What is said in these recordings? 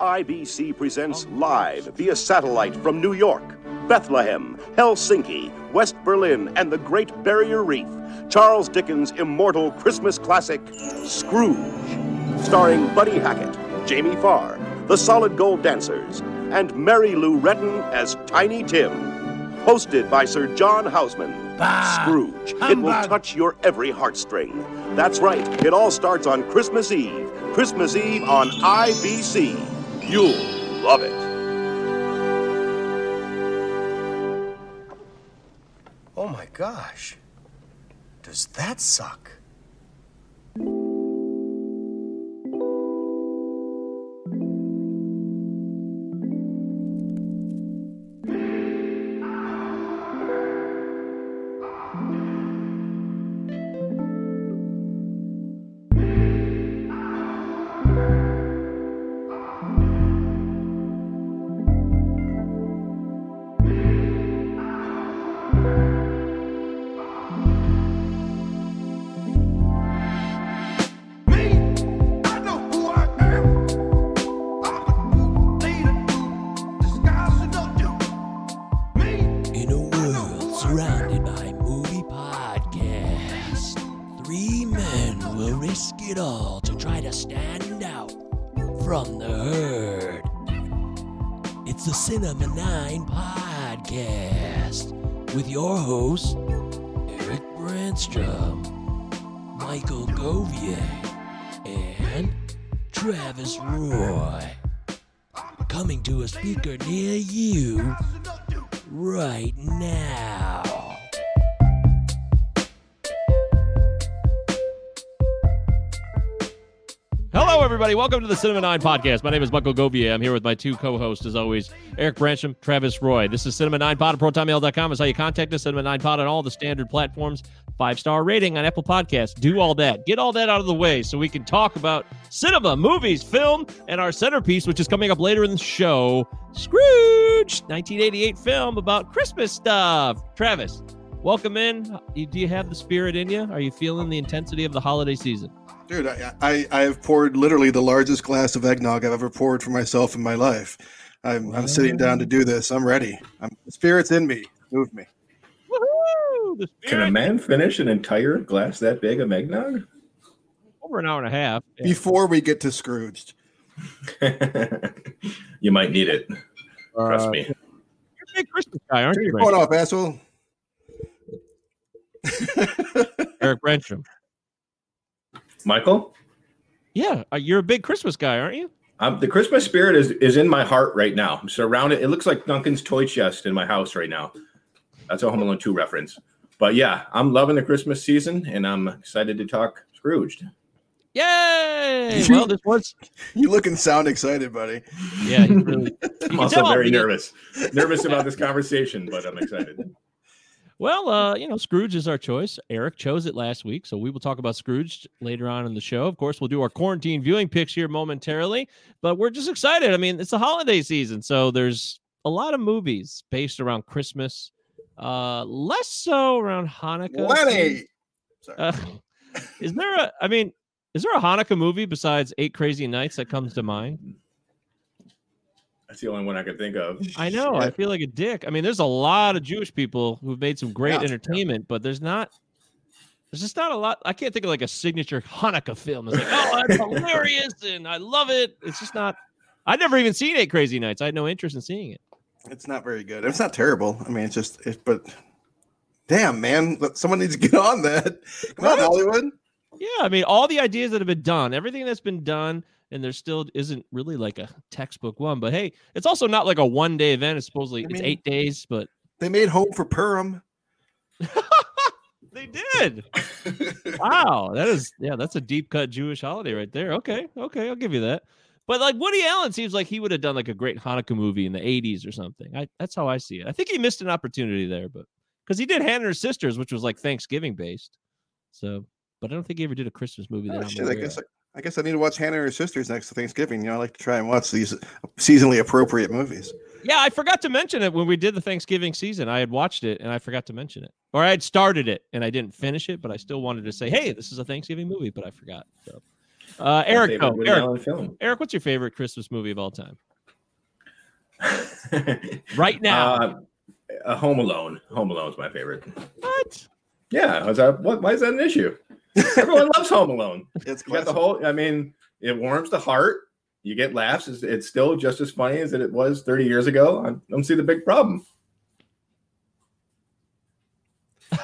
IBC presents live via satellite from New York, Bethlehem, Helsinki, West Berlin, and the Great Barrier Reef, Charles Dickens' immortal Christmas classic, Scrooge, starring Buddy Hackett, Jamie Farr, the Solid Gold Dancers, and Mary Lou Retton as Tiny Tim. Hosted by Sir John Houseman. Scrooge. It will touch your every heartstring. That's right. It all starts on Christmas Eve. Christmas Eve on IBC. You'll love it. Oh my gosh. Does that suck? Welcome to the Cinema 9 podcast. My name is Michael Govier. I'm here with my two co hosts, as always, Eric Brancham, Travis Roy. This is Cinema 9 Pod at ProtonMail.com is how you contact us. Cinema 9 Pod on all the standard platforms. Five star rating on Apple Podcasts. Do all that. Get all that out of the way so we can talk about cinema, movies, film, and our centerpiece, which is coming up later in the show Scrooge, 1988 film about Christmas stuff. Travis, welcome in. Do you have the spirit in you? Are you feeling the intensity of the holiday season? Dude, I, I I have poured literally the largest glass of eggnog I've ever poured for myself in my life. I'm, I'm sitting down to do this. I'm ready. I'm the spirit's in me. Move me. Woohoo! The Can a man finish an entire glass that big of eggnog? over an hour and a half. Yeah. Before we get to Scrooged. you might need it. Trust Uh, me. You're a big Christmas guy, aren't Turn you, your phone off, asshole. Eric Brentram? Michael, Yeah, uh, you're a big Christmas guy, aren't you? um, the Christmas spirit is, is in my heart right now. I'm surrounded. It looks like Duncan's toy chest in my house right now. That's a Home Alone 2 reference. But yeah, I'm loving the Christmas season and I'm excited to talk Scrooged. Yay! Well, this was You look and sound excited, buddy. yeah. He's really, I'm also very nervous. nervous about this conversation, but I'm excited. Well, uh, you know, Scrooge is our choice. Eric chose it last week, so we will talk about Scrooge later on in the show. Of course, we'll do our quarantine viewing picks here momentarily, but we're just excited. I mean, it's the holiday season, so there's a lot of movies based around Christmas. Uh, less so around Hanukkah. Lenny. Sorry. Uh, is there a? I mean, is there a Hanukkah movie besides Eight Crazy Nights that comes to mind? That's the only one I could think of. I know. I feel like a dick. I mean, there's a lot of Jewish people who've made some great Yeah. entertainment, but there's not. There's just not a lot. I can't think of like a signature Hanukkah film. It's like, oh, that's hilarious and I love it. It's just not. I'd never even seen Eight Crazy Nights. I had no interest in seeing it. It's not very good. It's not terrible. I mean, it's just, it, but damn, man, someone needs to get on that. Come on, Hollywood. Yeah, I mean, all the ideas that have been done, everything that's been done, and there still isn't really like a textbook one. But hey, it's also not like a one day event. It's supposedly I it's eight days, but They made Home for Purim. they did. wow, that is yeah, that's a deep cut Jewish holiday right there. Okay, okay, I'll give you that. But like Woody Allen seems like he would have done like a great Hanukkah movie in the '80s or something. I, that's how I see it. I think he missed an opportunity there, but because he did Hannah and Her Sisters, which was like Thanksgiving based. So, but I don't think he ever did a Christmas movie. Oh, that Oh, I'm shit, I guess. I, I guess I need to watch Hannah and her sisters next to Thanksgiving. You know, I like to try and watch these seasonally appropriate movies. Yeah, I forgot to mention it when we did the Thanksgiving season. I had watched it and I forgot to mention it, or I had started it and I didn't finish it, but I still wanted to say, "Hey, this is a Thanksgiving movie," but I forgot. So, Uh, Eric, favorite though, Woody Eric, film. Eric, what's your favorite Christmas movie of all time? Right now. uh, a Home Alone. Home Alone is my favorite. what? Yeah, is that what? Why is that an issue? Everyone loves Home Alone. It's You got the whole. I mean, it warms the heart. You get laughs. It's, it's still just as funny as it was 30 years ago. I don't see the big problem.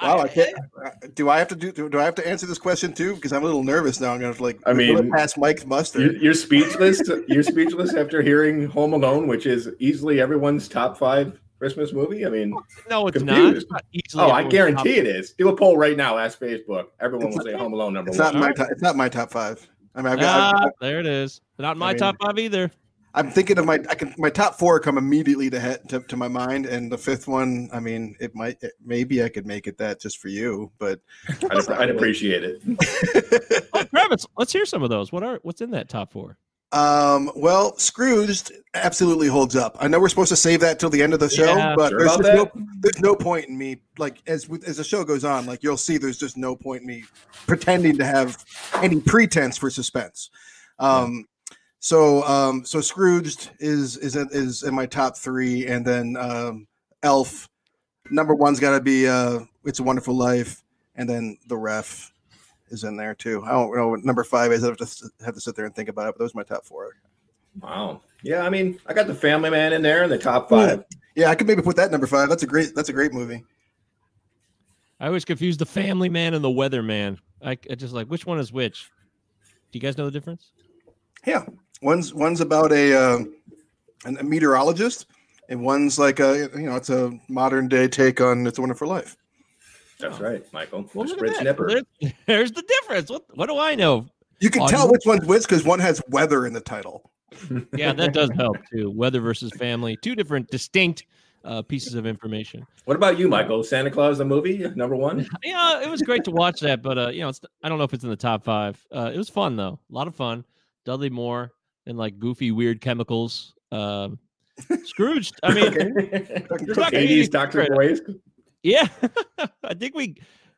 Wow, I can't. Do I have to do? Do I have to answer this question too? Because I'm a little nervous now. I'm gonna like. I will it mean, pass Mike's muster. You're, you're speechless. you're speechless after hearing Home Alone, which is easily everyone's top five Christmas movie. I mean, No, it's not. Confused. It's not easily oh, I guarantee it is. Do a poll right now. Ask Facebook. Everyone will say Home Alone number It's one. not my. Top, it's not my top five. I mean, I've got. Ah, I've- there it is. Not my I mean- top five either. I'm thinking of my. I can. My top four come immediately to head to, to my mind, and the fifth one. I mean, it might. It, maybe I could make it that just for you, but I'd, I'd appreciate it. Oh, Travis, let's hear some of those. What are what's in that top four? Um, well, Scrooged absolutely holds up. I know we're supposed to save that till the end of the show, Yeah, but sure there's just no there's no point in me like as as the show goes on, like you'll see there's just no point in me pretending to have any pretense for suspense. Um so um so Scrooged is is in- is in my top 3 and then um Elf number 1's got to be uh It's a Wonderful Life and then The Ref is in there too. I don't know what number 5 is. I have to have to sit there and think about it, but those are my top 4. Wow. Yeah, I mean, I got the Family Man in there in the top five. Yeah, I could maybe put that number five. That's a great. That's a great movie. I always confuse the Family Man and the Weather Man. I, I just like which one is which. Do you guys know the difference? Yeah, one's one's about a uh, an, a meteorologist, and one's like a you know it's a modern day take on It's a Wonderful Life. That's right, Michael. Well, Just look Rich at that. Nipper. There- there's the difference. What what do I know? You can Oh, tell which one's which because one has weather in the title. Yeah, that does help too. Weather versus family, two different distinct uh, pieces of information. What about you, Michael? Santa Claus the movie, number one? Yeah, it was great to watch that, but uh, you know, it's, I don't know if it's in the top five. Uh, it was fun though, a lot of fun. Dudley Moore and like goofy, weird chemicals. Um, Scrooge. I mean, There's not 80s Dr. secret. Yeah, I think we,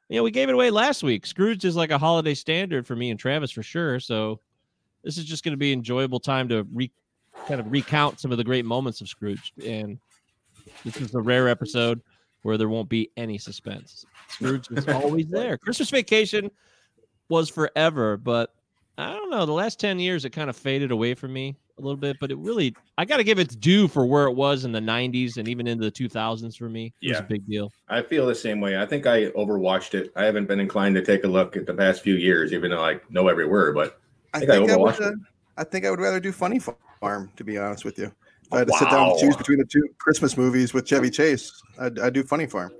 you know, we gave it away last week. Scrooge is like a holiday standard for me and Travis for sure. So this is just going to be enjoyable time to re, kind of recount some of the great moments of Scrooge. And this is a rare episode where there won't be any suspense. Scrooge is always there. Christmas Vacation was forever, but I don't know. The last 10 years, it kind of faded away from me a little bit, but it really, I got to give its due for where it was in the 90s and even into the 2000s for me. It was a big deal. I feel the same way. I think I overwatched it. I haven't been inclined to take a look at the past few years, even though I know every word. But I think I think I, would. overwatched Uh, it. I think I would rather do Funny Farm, to be honest with you. If I had to sit down and choose between the two Christmas movies with Chevy Chase, I'd, I'd do Funny Farm.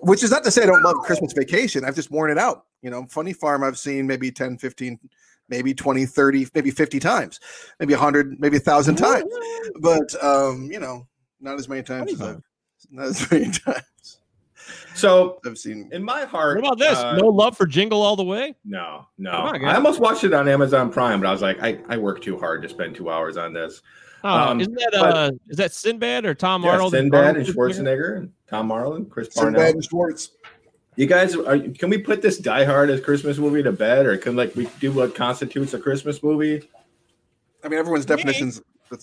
Which is not to say I don't love Christmas Vacation. I've just worn it out. You know, Funny Farm I've seen maybe 10, 15, maybe 20, 30, maybe 50 times, maybe 100, maybe 1,000 times. But, um, you know, not as many times as I've, not as many times so I've seen. in my heart, What about this? uh, no love for Jingle All the Way? no, no. On, I almost watched it on Amazon Prime, but I was like, I, I work too hard to spend two hours on this. Oh, Um, isn't that but- uh, is that Sinbad or Tom Yeah, Arnold? Sinbad and Arnold Schwarzenegger and Tom Marlin, Chris Parnell. Sinbad and Schwartz. You guys, are, can we put this Die Hard as Christmas movie to bed, or can like we do what constitutes a Christmas movie? I mean, everyone's definitions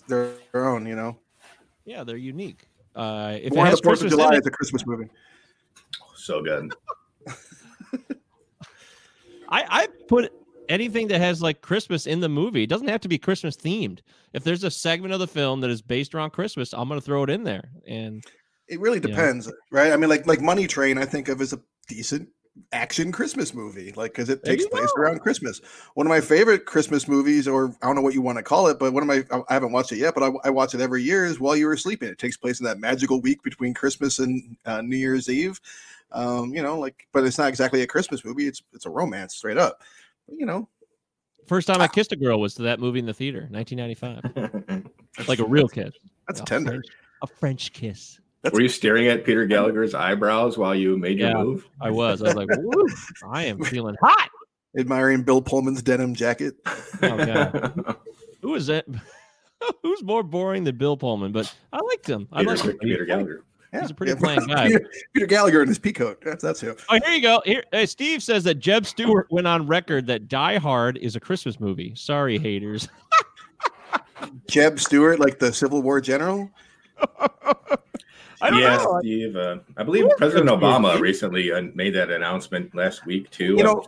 their, their own, you know. Yeah, they're unique. Uh, if Born it on has the Fourth of Christmas in July it, is a Christmas movie. So good. I, I put anything that has like Christmas in the movie. It doesn't have to be Christmas themed. If there's a segment of the film that is based around Christmas, I'm gonna throw it in there. And It really Yeah. depends, right? I mean, like like Money Train, I think of as a decent action Christmas movie, like because it There takes place go. around Christmas. One of my favorite Christmas movies, or I don't know what you want to call it, but one of my I haven't watched it yet, but I, I watch it every year. Is While You Were Sleeping. It takes place in that magical week between Christmas and uh, New Year's Eve. Um, you know, like, but it's not exactly a Christmas movie. It's it's a romance, straight up. But, you know, first time I kissed a girl was to that movie in the theater, 1995, like a real kiss. that's A tender. French- a French kiss. That's- Were you staring at Peter Gallagher's eyebrows while you made your move? I was. I was like, Woo, I am feeling hot. Admiring Bill Pullman's denim jacket. Oh, God. Who is that? Who's more boring than Bill Pullman? But I liked him. I Peter, liked him. Peter Gallagher. Yeah, He's a pretty yeah, plain guy. Peter, Peter Gallagher in his peacoat. That's that's who. Oh, here you go. Here, hey, Steve says that Jeb Stuart went on record that Die Hard is a Christmas movie. Sorry, haters. Jeb Stuart, like the Civil War general. I don't yeah, know. Steve. Uh, I believe President Obama recently uh, made that announcement last week too. You know,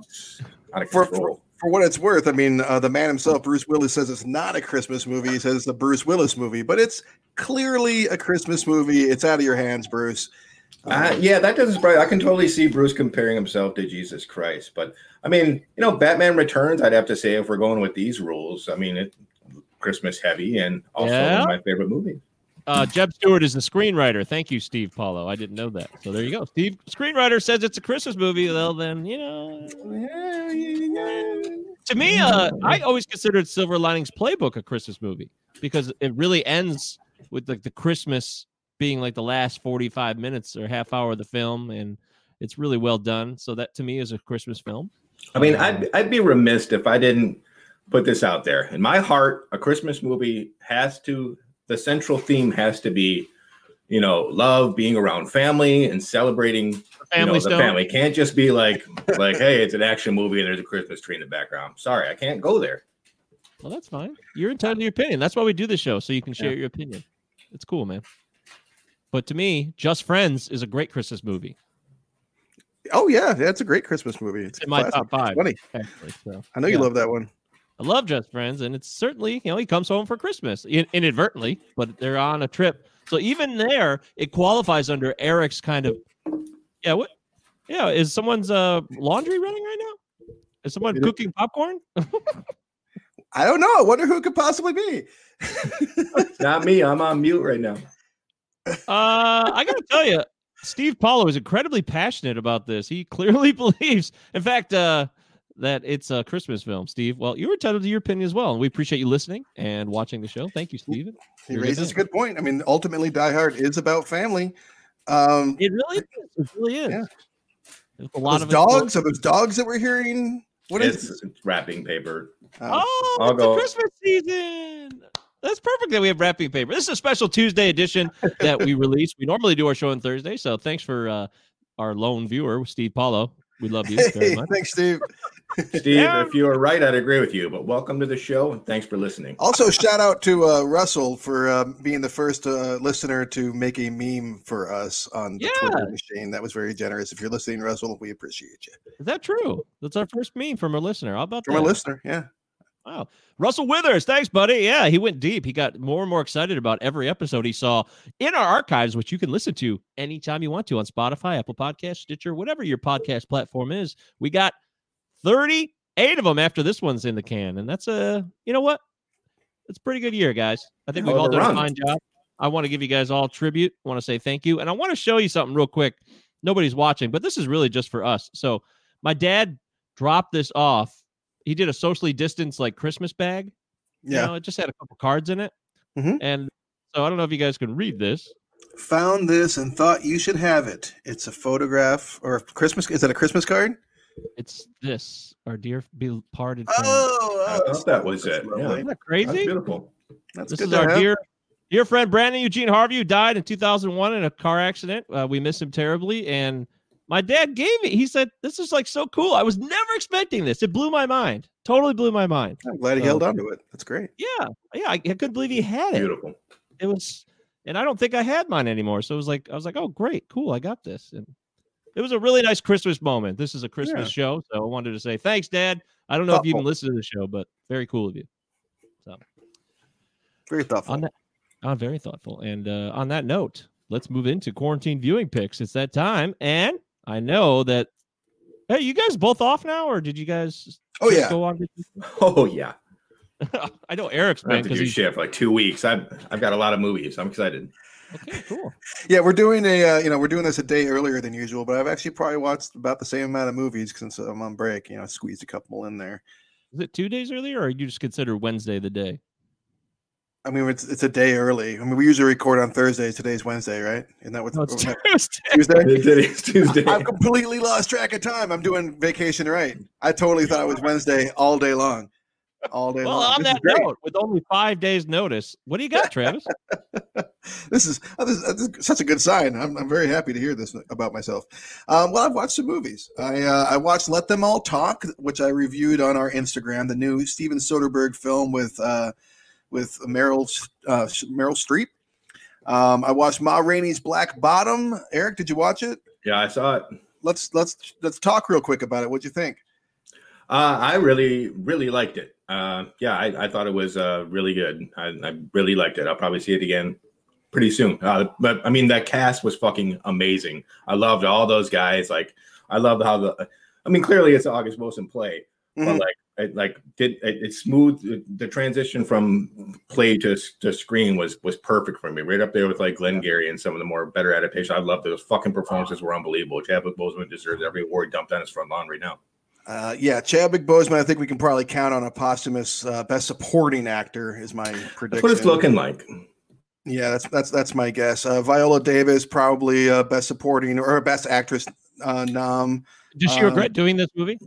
out of For, control. for for what it's worth, I mean, uh, the man himself, Bruce Willis, says it's not a Christmas movie. He says it's a Bruce Willis movie, but it's clearly a Christmas movie. It's out of your hands, Bruce. Uh, yeah, that doesn't surprise. I can totally see Bruce comparing himself to Jesus Christ, but I mean, you know, Batman Returns. I'd have to say if we're going with these rules, I mean, it Christmas heavy and also Yeah. one of my favorite movies. Uh, Jeb Stuart is the screenwriter. Thank you, Steve Paulo. I didn't know that. So there you go. Steve, screenwriter says it's a Christmas movie. Well, then you know. To me, uh, I always considered Silver Linings Playbook a Christmas movie because it really ends with like the Christmas being like the last forty-five minutes or half hour of the film, and it's really well done. So that to me is a Christmas film. I mean, I'd I'd be remiss if I didn't put this out there. In my heart, a Christmas movie has to the central theme has to be, you know, love, being around family, and celebrating you Family know, the Stone. family. It can't just be like like, hey, it's an action movie and there's a Christmas tree in the background. Sorry, I can't go there. Well, that's fine. You're entitled to your opinion. That's why we do the show, so you can share your opinion. It's cool, man. But to me, Just Friends is a great Christmas movie. Oh yeah, that's a great Christmas movie. It's It's in my classic. top five, Funny. actually. So I know you love that one. I love Just Friends, and it's certainly you know he comes home for Christmas in, inadvertently, but they're on a trip. So even there, it qualifies under Eric's kind of yeah. What? Yeah, is someone's uh laundry running right now? Is someone You know- cooking popcorn? I don't know. I wonder who it could possibly be. Not me. I'm on mute right now. Uh, I gotta tell you, Steve Paulo is incredibly passionate about this. He clearly believes, in fact, uh, that it's a Christmas film. Steve, well, you're entitled to your opinion as well, and we appreciate you listening and watching the show. Thank you, Steven. He You're raises a good point. I mean, ultimately, Die Hard is about family. Um, It really is. It really is. Yeah. There's a lot those of dogs. Are those dogs that we're hearing? What is? It's, it's wrapping paper. Oh, Oh, I'll it's go. a Christmas season. That's perfect that we have wrapping paper. This is a special Tuesday edition that we release. We normally do our show on Thursday, so thanks for uh, our lone viewer, Steve Paulo. We love you very hey, much. thanks, Steve. Steve, Yeah. if you are right, I'd agree with you. But welcome to the show and thanks for listening. Also, shout out to uh, Russell for uh, being the first uh, listener to make a meme for us on the Yeah. Twitter machine. That was very generous. If you're listening, Russell, we appreciate you. Is that true? That's our first meme from a listener. How about From that? a listener, yeah. Wow. Russell Withers, thanks, buddy. Yeah, he went deep. He got more and more excited about every episode he saw in our archives, which you can listen to anytime you want to on Spotify, Apple Podcast, Stitcher, whatever your podcast platform is. We got 38 of them after this one's in the can. And that's a, you know what? It's a pretty good year, guys. I think we've all done a fine job. I want to give you guys all tribute. I want to say thank you. And I want to show you something real quick. Nobody's watching, but this is really just for us. So my dad dropped this off. He did a socially distanced like Christmas bag. You Yeah. know, it just had a couple cards in it. Mhm. And so I don't know if you guys can read this. Found this and thought you should have it. It's a photograph or a Christmas. Is that a Christmas card? It's this, our dear departed friend. Oh, I thought that was it. Yeah. Isn't that crazy? That's crazy? beautiful. That's This good is our have. dear dear friend Brandon Eugene Harvey, who died in 2001 in a car accident. Uh, we miss him terribly. And my dad gave me. He said, This is like so cool. I was never expecting this. It blew my mind. Totally blew my mind. I'm glad he held on to it. That's great. Yeah. Yeah. I, I couldn't believe he had it. Beautiful. It was, and I don't think I had mine anymore. So it was like, I was like, Oh, great. Cool. I got this. And it was a really nice Christmas moment. This is a Christmas show. So I wanted to say thanks, Dad. I don't know if you even Thoughtful. listen to the show, but very cool of you. So Very thoughtful. on that uh, very thoughtful and uh, on that note let's move into quarantine viewing picks it's that time and i know that hey you guys both off now or did you guys oh yeah. go on? Oh yeah. i know eric's I been to because do he's shit for like two weeks. I've I've got a lot of movies. I'm excited. Okay cool Yeah, we're doing a uh, you know we're doing this a day earlier than usual, but I've actually probably watched about the same amount of movies since I'm on break. You know, squeezed a couple in there. is it two days earlier or you just consider wednesday the day I mean, it's it's a day early. I mean, we usually record on Thursdays. Today's Wednesday, right? Isn't that what no, it's isn't Tuesday. Tuesday? Today's Tuesday. I've completely lost track of time. I'm doing vacation right. I totally thought it was Wednesday all day long, all day well long. on This that note with only five days notice what do you got travis this is, uh, this, uh, this is such a good sign. I'm, I'm very happy to hear this about myself. Um, well, I've watched some movies. I uh, I watched Let Them All Talk, which I reviewed on our Instagram. The new Steven Soderbergh film with uh, with Meryl uh, Meryl Streep. Um, I watched Ma Rainey's Black Bottom. Eric, did you watch it? Yeah, I saw it. Let's let's let's talk real quick about it. What'd you think? Uh, I really, really liked it. Uh, yeah, I, I thought it was uh, really good. I, I really liked it. I'll probably see it again pretty soon. Uh, but I mean, that cast was fucking amazing. I loved all those guys. Like, I loved how the. I mean, clearly it's August Wilson play, Mhm. but like, it, like did it, it smooth the transition from play to to screen was was perfect for me. Right up there with like Glengarry and some of the more better adaptations. I love those fucking performances were unbelievable. Chadwick Boseman deserves every award dumped on his front lawn right now. Uh, yeah, Chadwick Boseman. I think we can probably count on a posthumous uh, best supporting actor. Is my prediction. That's what it's looking like. Yeah, that's that's that's my guess. Uh, Viola Davis probably uh, best supporting or best actress uh, nom. Does she Um, regret doing this movie?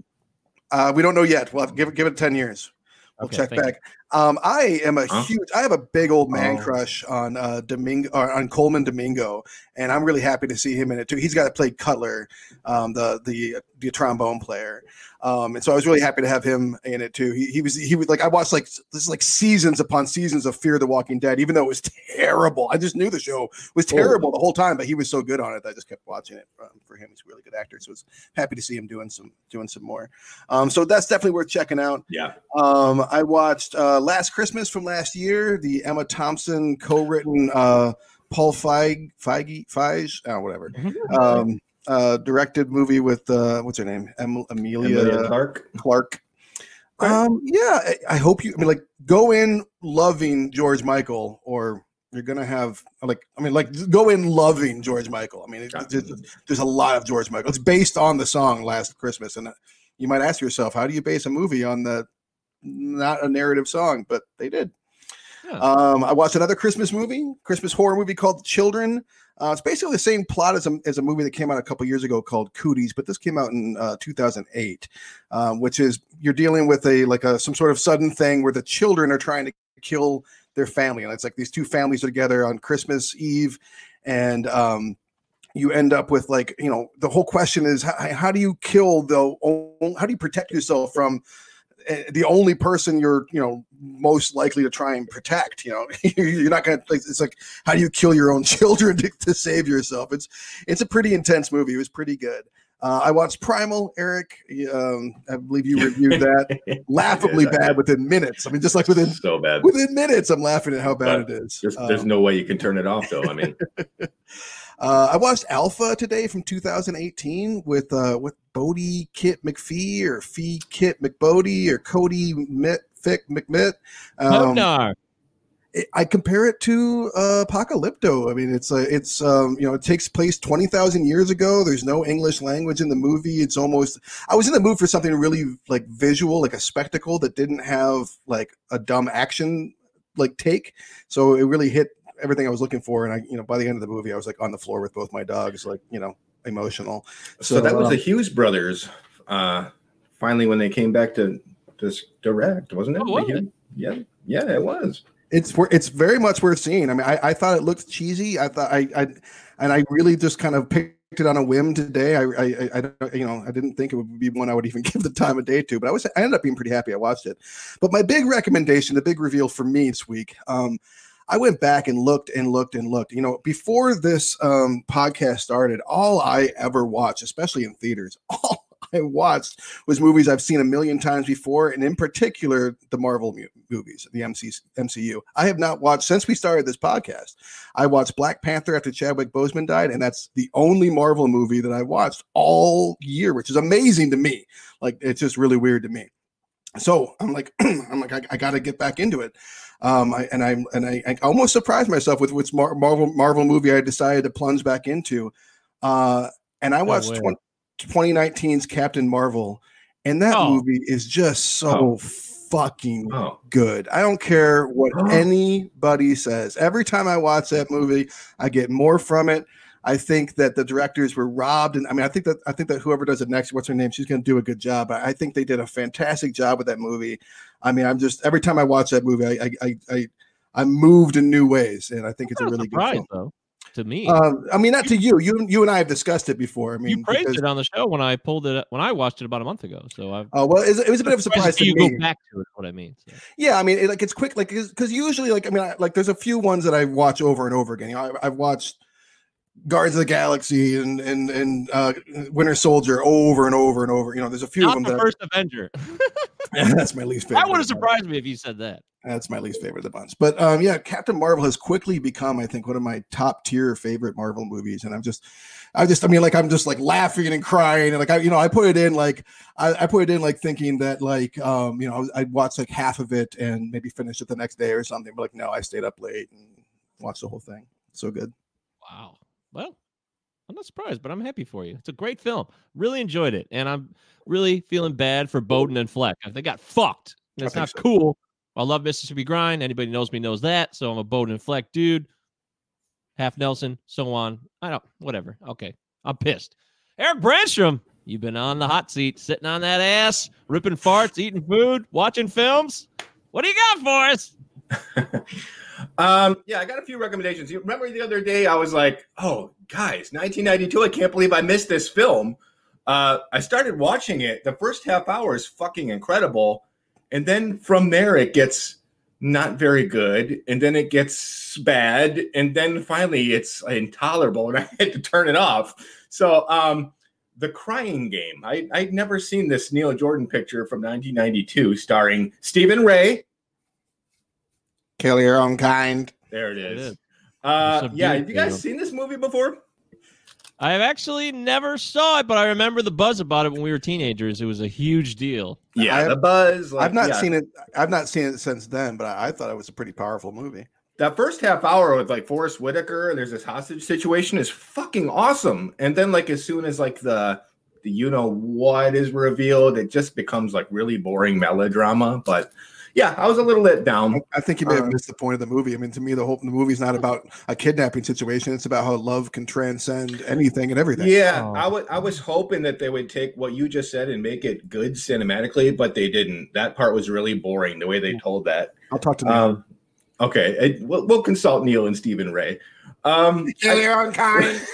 Uh, we don't know yet. We'll have to give it give it ten years. We'll Okay, check thank you. back. Um, I am a Huh? huge. I have a big old man Oh. crush on uh, Domingo or on Colman Domingo, and I'm really happy to see him in it too. He's got to play Cutler, um, the the the trombone player, um, and so I was really happy to have him in it too. He, he was he was like I watched like this is like seasons upon seasons of Fear the Walking Dead, even though it was terrible. I just knew the show was Oh. terrible the whole time, but he was so good on it that I just kept watching it um, for him. He's a really good actor, so I was happy to see him doing some doing some more. Um, so that's definitely worth checking out. Yeah. Um, I watched uh, Last Christmas from last year, the Emma Thompson co-written uh, Paul Feig Feige Feige, oh, whatever, um, uh, directed movie with uh, what's her name, em- Amelia, Emilia Clarke. Clarke. Um, yeah, I, I hope you. I mean, like, go in loving George Michael, or you're gonna have like, I mean, like, go in loving George Michael. I mean, it, Gotcha. there's, there's a lot of George Michael. It's based on the song Last Christmas, and uh, you might ask yourself, how do you base a movie on the not a narrative song? But they did. Yeah. Um, I watched another Christmas movie, Christmas horror movie called Children. Uh, it's basically the same plot as a, as a movie that came out a couple years ago called Cooties, but this came out in uh, 2008, um, which is you're dealing with a like a some sort of sudden thing where the children are trying to kill their family, and it's like these two families are together on Christmas Eve, and um, you end up with like you know the whole question is how, how do you kill the how do you protect yourself from the only person you're you know most likely to try and protect you know you're not gonna it's like how do you kill your own children to, to save yourself it's it's a pretty intense movie it was pretty good uh, I watched Primal, Eric. Um, I believe you reviewed that. Laughably bad within minutes. I mean, just like within So bad. within minutes, I'm laughing at how bad But it is. There's, Uh, there's no way you can turn it off, though. I mean, Uh, I watched Alpha today from 2018 with uh, with Bodie Kit McPhee or Fee Kit McBodie or Cody Mitt Fick McMitt. Um, Hodnar. I compare it to uh, Apocalypto. I mean, it's a, it's um, you know, it takes place twenty thousand years ago. There's no English language in the movie. It's almost. I was in the mood for something really like visual, like a spectacle that didn't have like a dumb action like take. So it really hit everything I was looking for. And I, you know, by the end of the movie, I was like on the floor with both my dogs, like you know, emotional. so, that was uh, the Hughes brothers. Uh, finally, when they came back to to s- direct, wasn't it? Oh, was it? Yeah, yeah, it was. it's it's very much worth seeing. I mean, I, I thought it looked cheesy. I thought I, I and I really just kind of picked it on a whim today. I, I, I, I you know, I didn't think it would be one I would even give the time of day to, but I was, I ended up being pretty happy. I watched it, but my big recommendation, the big reveal for me this week, um, I went back and looked and looked and looked. You know, before this um, podcast started, all I ever watched, especially in theaters, all I watched was movies I've seen a million times before, and in particular, the Marvel movies, the MC- MCU. I have not watched since we started this podcast. I watched Black Panther after Chadwick Boseman died, and that's the only Marvel movie that I watched all year, which is amazing to me. Like it's just really weird to me. So I'm like, I'm like, I, I got to get back into it. Um, I, and I'm and I, I almost surprised myself with which Mar- Marvel Marvel movie I decided to plunge back into. Uh, and I watched way. 20, 2019's Captain Marvel, and that Oh. movie is just so fucking Oh, good. I don't care what Oh. anybody says. Every time I watch that movie, I get more from it. I think that the directors were robbed, and I mean, I think that I think that whoever does it next, what's her name, she's going to do a good job. I, I think they did a fantastic job with that movie. I mean, I'm just every time I watch that movie, I I I, I I'm moved in new ways, and I think it's a really good surprise, film. though, to me. Um, I mean, not to you. You you and I have discussed it before. I mean, you praised because- it on the show when I pulled it when I watched it about a month ago. So I've Oh well, it's- it was a bit of a surprise to you me. go back to it. What I mean. So. Yeah, I mean, it, like it's quick, like because usually, like I mean, I, like there's a few ones that I watch over and over again. You know, I, I've watched Guardians of the Galaxy and and and uh, Winter Soldier over and over and over. You know, there's a few Not of them. the them. first Avenger. That, that's my least favorite. that would have surprised me if you said that. That's my least favorite of the bunch. But um, yeah, Captain Marvel has quickly become, I think, one of my top tier favorite Marvel movies. And I'm just, I just, I mean, like I'm just like laughing and crying, and like I, you know, I put it in like I, I put it in like thinking that like um, you know, I'd watch like half of it and maybe finish it the next day or something. But like no, I stayed up late and watched the whole thing. So good. Wow. Well, I'm not surprised, but I'm happy for you. It's a great film. Really enjoyed it, and I'm really feeling bad for Boden and Fleck. They got fucked. And I It's think not so. cool. I love Mississippi Grind. Anybody knows me knows that. So I'm a Boden and Fleck dude. Half Nelson, so on. I don't. Whatever. Okay. I'm pissed. Eric Branstrom, you've been on the hot seat, sitting on that ass, ripping farts, eating food, watching films. What do you got for us? Um, yeah, I got a few recommendations. You remember the other day I was like, "Oh, guys, 1992! I can't believe I missed this film." Uh, I started watching it. The first half hour is fucking incredible, and then from there it gets not very good, and then it gets bad, and then finally it's intolerable, and I had to turn it off. So, um, the Crying Game. I I'd never seen this Neil Jordan picture from 1992, starring Stephen Rea. Kill your own kind. There it It is. is. Uh, yeah, have you guys Caleb. seen this movie before? I have actually never saw it, but I remember the buzz about it when we were teenagers. It was a huge deal. Yeah, I- the buzz. I've not yeah. seen it. I've not seen it since then, but I, I thought it was a pretty powerful movie. that first half hour with like Forest Whitaker and there's this hostage situation is fucking awesome. And then like as soon as like the the you know what is revealed, it just becomes like really boring melodrama. But yeah, I was a little let down. I think you may have Uh, missed the point of the movie. I mean, to me, the whole the movie's not about a kidnapping situation. It's about how love can transcend anything and everything. Yeah, Oh. I would I was hoping that they would take what you just said and make it good cinematically, but they didn't. That part was really boring the way they told that. I'll talk to Neil. Um, okay, it- we'll, we'll consult Neil and Stephen Rea. Um, Kill your own kind.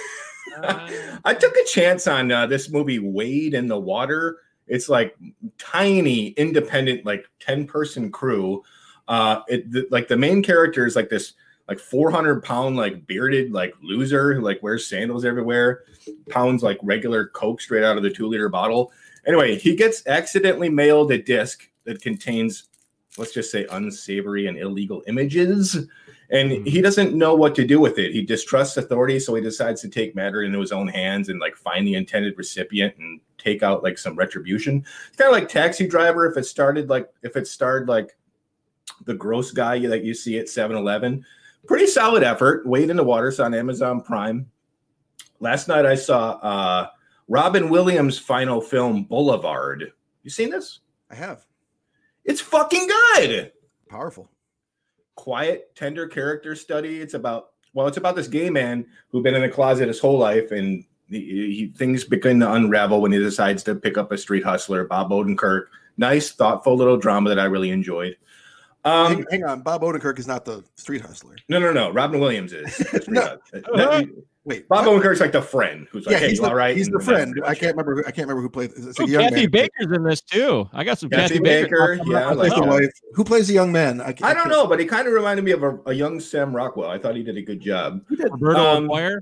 I took a chance on uh, this movie, Wade in the Water. It's like tiny, independent, like ten person crew. Uh, it like the main character is like this like 400 pound like bearded like loser who like wears sandals everywhere, pounds like regular coke straight out of the two liter bottle. Anyway, he gets accidentally mailed a disc that contains, let's just say, unsavory and illegal images and he doesn't know what to do with it. He distrusts authority, so he decides to take matter into his own hands and like find the intended recipient and take out like some retribution. It's kind of like Taxi Driver if it started like if it starred like the gross guy that you see at 7-Eleven. Pretty solid effort. Wade in the Waters on Amazon Prime. Last night I saw uh Robin Williams' final film Boulevard. You seen this? I have It's fucking good powerful. Quiet, tender character study. It's about well, it's about this gay man who'd been in a closet his whole life, and he, he, things begin to unravel when he decides to pick up a street hustler, Bob Odenkirk. Nice, thoughtful little drama that I really enjoyed. Um, hang, hang on, Bob Odenkirk is not the street hustler. no, no, no. Robin Williams is. No. No, Wait, Bob what? Odenkirk's like the friend who's like, yeah, "Hey, he's you the, all right?" he's the friend. I can't remember. Who, I can't remember who played. It's Oh, a young Kathy man. Baker's in this too. I got some Kathy Kathy, Baker, Baker. yeah, I Who plays like the wife? Who plays the young man? I, I don't know, but he kind of reminded me of a, a young Sam Rockwell. I thought he did a good job. Roberto Um, McGuire,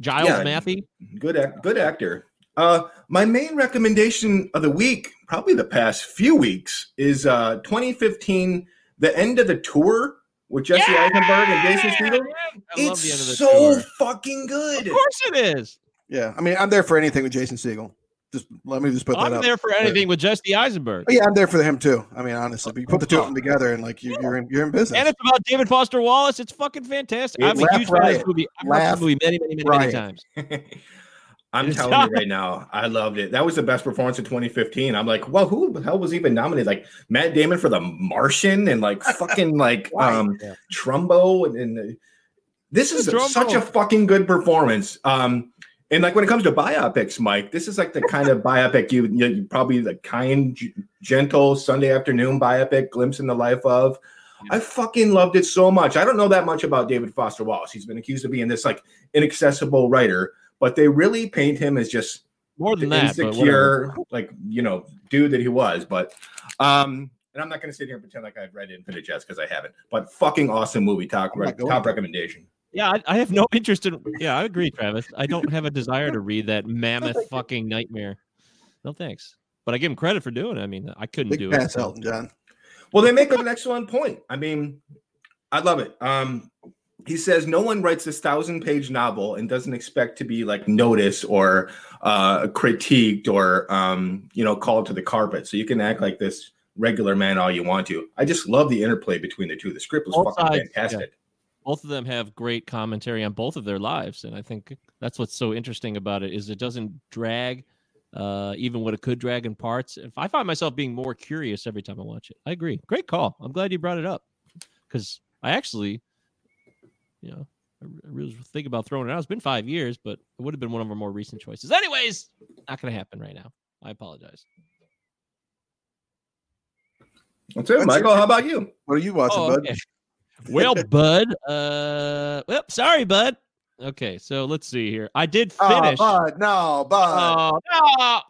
Giles yeah. Matthew. good act, good actor. Uh, my main recommendation of the week, probably the past few weeks, is uh 2015, the end of the tour with Jesse Eisenberg and Jason Segel. It's the end of so tour. fucking good. Of course it is. Yeah, I mean, I'm there for anything with Jason Segel. Just let me just put that I'm up. there for anything with Jesse Eisenberg. Oh, yeah, I'm there for him too. I mean, honestly, but you put the two of them together and like you, you're in you're in business. And it's about David Foster Wallace. It's fucking fantastic. I'm a huge fan of this movie. I've watched Laugh the movie many, many, many, riot. many times. I'm telling you right now, I loved it. That was the best performance of 2015. I'm like, well, who the hell was even nominated? Like Matt Damon for The Martian and like fucking like um Yeah. Trumbo and, and uh, this is Trumbo. such a fucking good performance. Um and like when it comes to biopics, Mike, this is like the kind of biopic you, you, you probably the kind, g- gentle Sunday afternoon biopic, glimpse in the life of. I fucking loved it so much. I don't know that much about David Foster Wallace. He's been accused of being this like inaccessible writer, but they really paint him as just More than the that, insecure, like you know, dude that he was. But um, and I'm not gonna sit here and pretend like I've read Infinite Jest because I haven't. But fucking awesome movie. Top I'm not going top to. recommendation. Yeah, I, I have no interest in. Yeah, I agree, Travis. I don't have a desire to read that mammoth fucking nightmare. No thanks. But I give him credit for doing it. I mean, I couldn't Big do pass, it. so- Elton John. Well, they make an excellent point. I mean, I love it. Um, he says no one writes this thousand page novel and doesn't expect to be like noticed or uh, critiqued or um, you know called to the carpet. So you can act like this regular man all you want to. I just love the interplay between the two. The script was Both fucking sides, yeah. fantastic. both of them have great commentary on both of their lives and i think that's what's so interesting about it is it doesn't drag uh, even what it could drag in parts if i find myself being more curious every time i watch it i agree great call i'm glad you brought it up because i actually you know I I really was thinking about throwing it out it's been five years but it would have been one of our more recent choices anyways not gonna happen right now i apologize That's it, That's Michael. it. How about you? What are you watching, Oh, bud? okay. well bud uh well, sorry bud okay so let's see here i did finish Oh, bud, no, bud. Oh, no.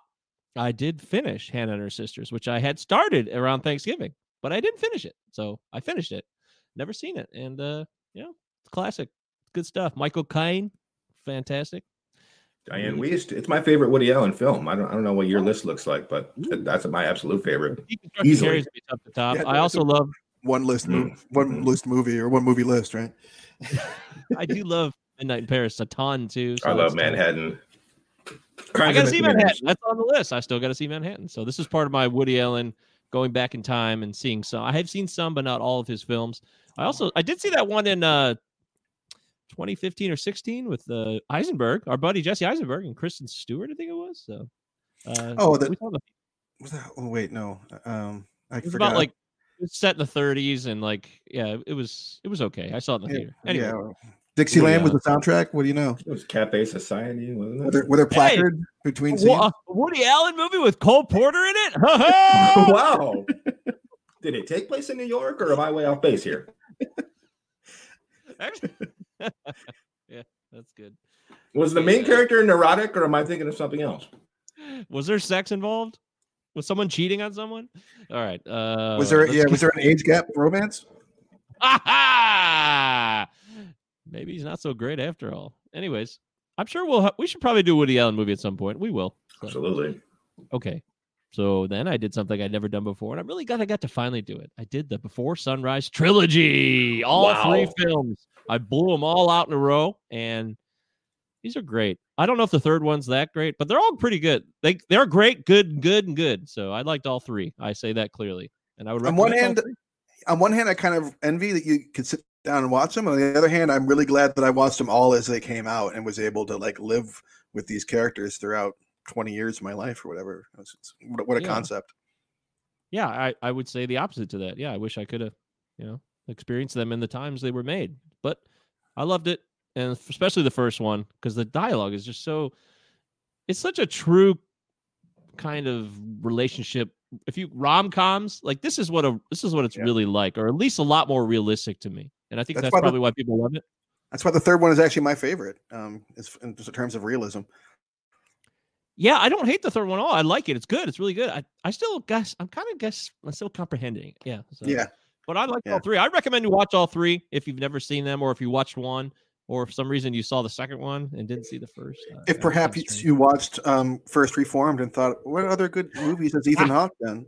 I did finish Hannah and her sisters, which I had started around Thanksgiving, but I didn't finish it. So I finished it. Never seen it. And uh, you know, it's classic. Good stuff. Michael Caine, fantastic. Dianne Wiest. It's my favorite Woody Allen film. I don't, I don't know what your list looks like, but that's my absolute favorite. Easily. carries me top to top. Yeah, I also a- love one list, Mm. move, one Mhm. list movie or one movie list, right? I do love Midnight in Paris a ton too. so I love it's kinda- Manhattan. I gotta see Misdemeanors. Manhattan. That's on the list. I still gotta see Manhattan. So this is part of my Woody Allen going back in time and seeing some. I have seen some, but not all of his films. I also I did see that one in uh 2015 or 16 with uh, Eisenberg, our buddy Jesse Eisenberg and Kristen Stewart, I think it was. So uh, Oh, the- the- Was that? Oh, wait, no. Um, I it was forgot. about like it was set in the 30s and like yeah, it was it was okay. I saw it in the Yeah, theater. Anyway, yeah. Dixieland was the soundtrack. What do you know? It was Cafe Society, wasn't Were there, were there Hey! placards between scenes? A Woody Allen movie with Cole Porter in it. wow. Did it take place in New York or am I way off base here? Actually- yeah, that's good. Was the main Yeah. character neurotic or am I thinking of something else? Was there sex involved? Was someone cheating on someone? All right. Uh, was there? Yeah, get- was there an age gap romance? Aha! Maybe he's not so great after all. Anyways, I'm sure we'll ha- we should probably do a Woody Allen movie at some point. We will. So, Absolutely. okay. So then I did something I'd never done before, and I'm really glad I got to finally do it. I did the Before Sunrise trilogy, all three films. I blew them all out in a row, and these are great. I don't know if the third one's that great, but they're all pretty good. They they're great, good, good, and good. So I liked all three. I say that clearly, and I would. On one hand. On one hand, I kind of envy that you could sit down and watch them. On the other hand, I'm really glad that I watched them all as they came out and was able to like live with these characters throughout 20 years of my life or whatever. It's- it's- what, what a Yeah. concept. yeah, I, I would say the opposite to that. Yeah, I wish I could have, you know, experienced them in the times they were made. But I loved it, and especially the first one because the dialogue is just so. It's such a true kind of relationship. If you rom coms like this is what a this is what it's Yeah. really like, or at least a lot more realistic to me. And I think That's that's, why the- probably why people love it. That's why the third one is actually my favorite. Um, is in terms of realism. Yeah, I don't hate the third one at all. I like it. It's good. It's really good. I, I still guess I'm kind of guess I'm still comprehending it. Yeah. So. Yeah, But I like Yeah. all three. I recommend you watch all three if you've never seen them, or if you watched one, or if some reason you saw the second one and didn't see the first. Uh, if perhaps you, you watched um, First Reformed and thought, what other good movies has Ethan Hawke done?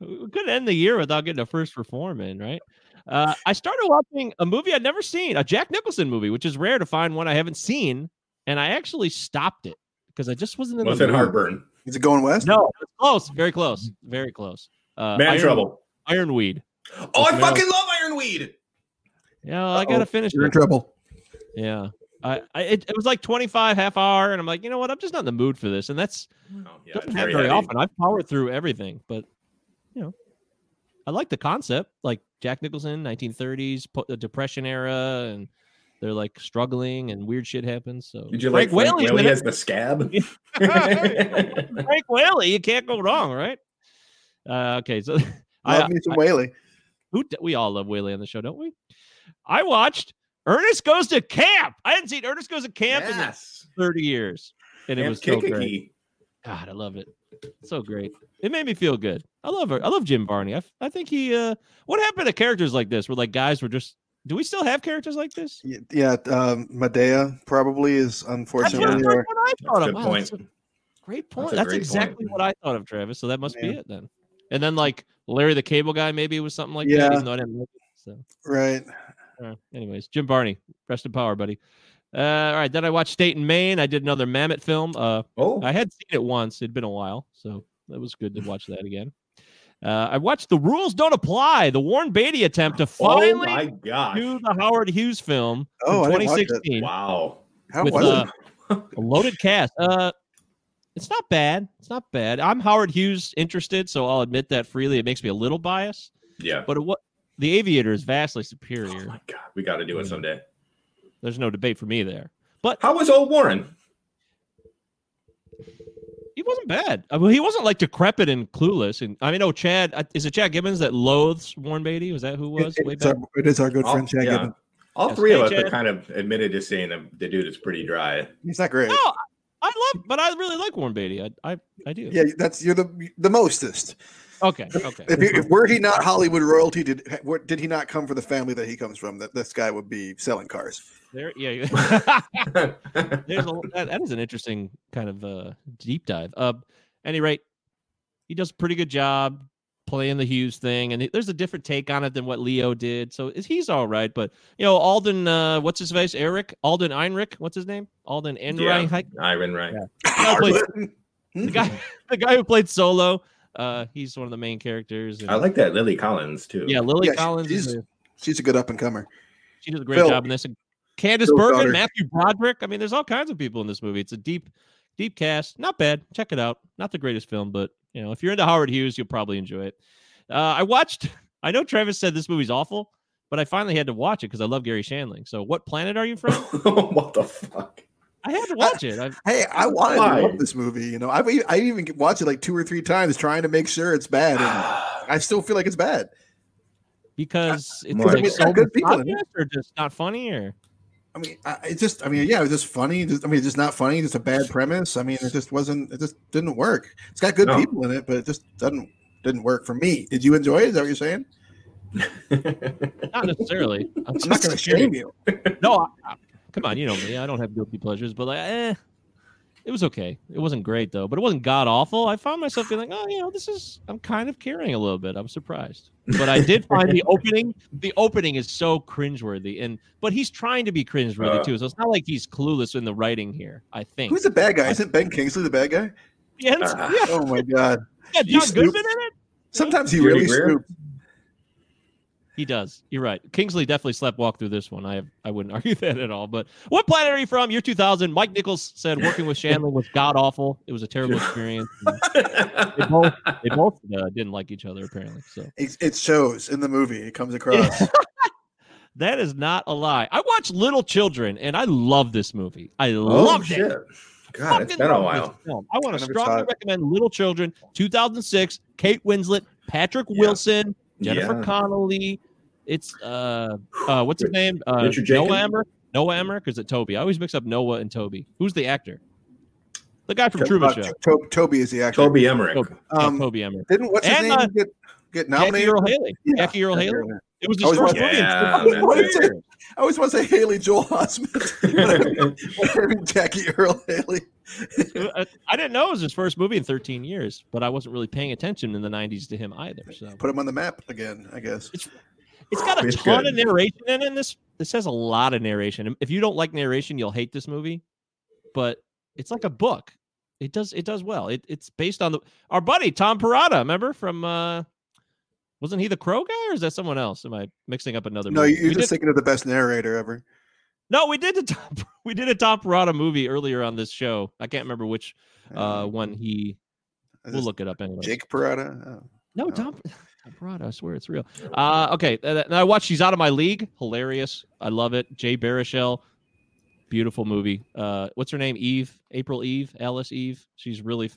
we could end the year without getting a first reform in, right? Uh, I started watching a movie I'd never seen, a Jack Nicholson movie, which is rare to find one I haven't seen, and I actually stopped it because I just wasn't in Was the it mood. heartburn? Is it going west? No, it's close, very close, very close. Uh, Man Iron- Trouble. Ironweed. Oh, I Meryl- fucking love Ironweed. Yeah, I gotta finish You're in trouble. Yeah. I, I it, it was like 25 half hour and I'm like, you know what? I'm just not in the mood for this. And that's Oh, yeah, doesn't happen very very often. I've powered through everything, but you know, I like the concept, like Jack Nicholson, 1930s po- the Depression era, and they're like struggling and weird shit happens. So Did you Frank like Frank Whaley's Whaley has the scab? Frank Whaley, you can't go wrong, right? Uh, okay, so I, Love me some Whaley. Who we all love Whaley on the show, don't we? I watched Ernest Goes to Camp. I hadn't seen Ernest Goes to Camp in yes. 30 years, and it Camp was so great. God, I love it. So great. It made me feel good. I love her. I love Jim Varney. I think he. uh What happened to characters like this? Where like guys were just. Do we still have characters like this? Yeah, um, Madea probably is That's what, unfortunately. that's or- what I thought That's of. good Wow, point. that's a great point. a That's, great exactly point. what I thought of Travis. So that must be it then. And then like Larry the Cable Guy, maybe it was something like that. Yeah. Even though I didn't like it. So. right. Uh, anyways, Jim Varney, rest in power, buddy. Uh, all right, then I watched State and Main. I did another Mamet film. Uh, Oh, I had seen it once. It'd been a while, so that was good to watch that again. Uh, I watched The Rules Don't Apply, the Warren Beatty attempt to oh finally my gosh. do the Howard Hughes film Oh, I from didn't watch it. 2016 Wow. How with was uh, it? a loaded cast. Uh, it's not bad. It's not bad. I'm Howard Hughes interested, so I'll admit that freely. It makes me a little biased, Yeah. but what the Aviator is vastly Oh superior. my god. We got to do it someday. There's no debate for me there. But how was old Warren? He wasn't bad. I mean, he wasn't like decrepit and clueless. And I mean, oh, Chad, uh, is it Chad Gibbons that loathes Warren Beatty? Was that who it was? It- way it's back? our, it is our good All, friend Chad yeah. Gibbons. All Yes. three of us Chad. are kind of admitted to saying that the dude is pretty dry. He's not great. No, I love, but I really like Warren Beatty. I, I, I do. Yeah, that's you're the the mostest. Okay. Okay. If, he, if were he not Hollywood royalty, did did he not come from the family that he comes from? That this guy would be selling cars. There, yeah. yeah. There's a, that, that is an interesting kind of uh, deep dive. Uh, any rate, he does a pretty good job playing the Hughes thing, and there's a different take on it than what Leo did. So he's all right. But you know, Alden, uh, what's his face? Eric Alden Ehrenreich. What's his name? Alden yeah, Ehrenreich. Iron right. guy who played- Hmm? The guy, the guy who played Solo. Uh, he's one of the main characters. and- I like that Lily Collins too. Yeah, Lily Yeah, she- Collins. is she's- a- She's a good up and comer. she does a great Phil. job in this. And Candice Phil's Bergen, daughter. Matthew Broderick. I mean, there's all kinds of people in this movie. It's a deep, deep cast. Not bad. Check it out. Not the greatest film, but you know, if you're into Howard Hughes, you'll probably enjoy it. Uh, I watched. I know Travis said this movie's awful, but I finally had to watch it because I love Garry Shandling. So, what planet are you from? what the fuck? I had to watch it. I've, Hey, I wanted Why? to love this movie. You know, I've e- I even watched it like two or three times, trying to make sure it's bad, and I still feel like it's bad. because it's More like like- It's so good people in or just not funny or I mean, I, it's just, I mean, yeah, it was just funny. Just, I mean, it's just not funny. Just a bad premise. I mean, it just wasn't. It just didn't work. It's got good No. people in it, but it just doesn't didn't work for me. Did you enjoy it? Is that what you're saying? not necessarily. I'm, I'm not going to shame you. No, I, I- come on, you know me. I don't have guilty pleasures, but like, eh, it was okay. It wasn't great though, but it wasn't god awful. I found myself feeling, oh, you know, this is. I'm kind of caring a little bit. I'm surprised, but I did find the opening. The opening is so cringeworthy, and but he's trying to be cringeworthy Uh. too. So it's not like he's clueless in the writing here. I think. Who's the bad guy? Isn't Ben Kingsley the bad guy? yeah, Ah. yeah, Oh my god! yeah, John Goodman in it. Sometimes he really Greer? snoops. He does. You're right. Kingsley definitely slept walk through this one. I have, I wouldn't argue that at all. But what planet are you from? Year 2000. Mike Nichols said working with Shandling was god awful. It was a terrible experience. They both they both uh, didn't like each other apparently. So It, it shows in the movie. It comes across. that is not a lie. I watched Little Children and I love this movie. I oh loved shit! it. God, it's Fucking been a while. I want to strongly recommend Little Children, 2006. Kate Winslet, Patrick Yeah. Wilson, Jennifer Yeah. Connelly. It's uh, uh, what's his name? Uh, Richard Noah Jenkins? Emmerich. Noah Emmerich. or Is it Toby? I always mix up Noah and Toby. Who's the actor? The guy from To- Truman Uh, Show. To- Toby is the actor. Toby Emmerich. Toby. Um, yeah, Toby Emmerich. Didn't what's his And, name uh, get get Jackie? Earle Haley. Yeah, Jackie Earle Haley. It was I his was first watching- movie. Yeah, 15 What is it? I always want to say Haley Joel Osment. Jackie Earle Haley. I I didn't know it was his first movie in 13 years, but I wasn't really paying attention in the 90s to him either. So Put him on the map again, I guess. It's got a It's ton good. of narration in it. This this has a lot of narration. If you don't like narration, you'll hate this movie. But it's like a book. It does it does well. It, it's based on the our buddy Tom Perrotta. Remember from uh wasn't he the Crow guy or is that someone else? Am I mixing up another? No, movie? you're We just did- thinking of the best narrator ever. no, we did a Tom, we did a Tom Perrotta movie earlier on this show. I can't remember which uh one he. We'll look it up anyway. Jake Perrotta. Oh. No, Oh. Tom, Tom Perrotta. I swear it's real. Uh, okay. Now I watched She's Out of My League. Hilarious. I love it. Jay Baruchel. Beautiful movie. Uh, what's her name? Eve. April Eve. Alice Eve. She's really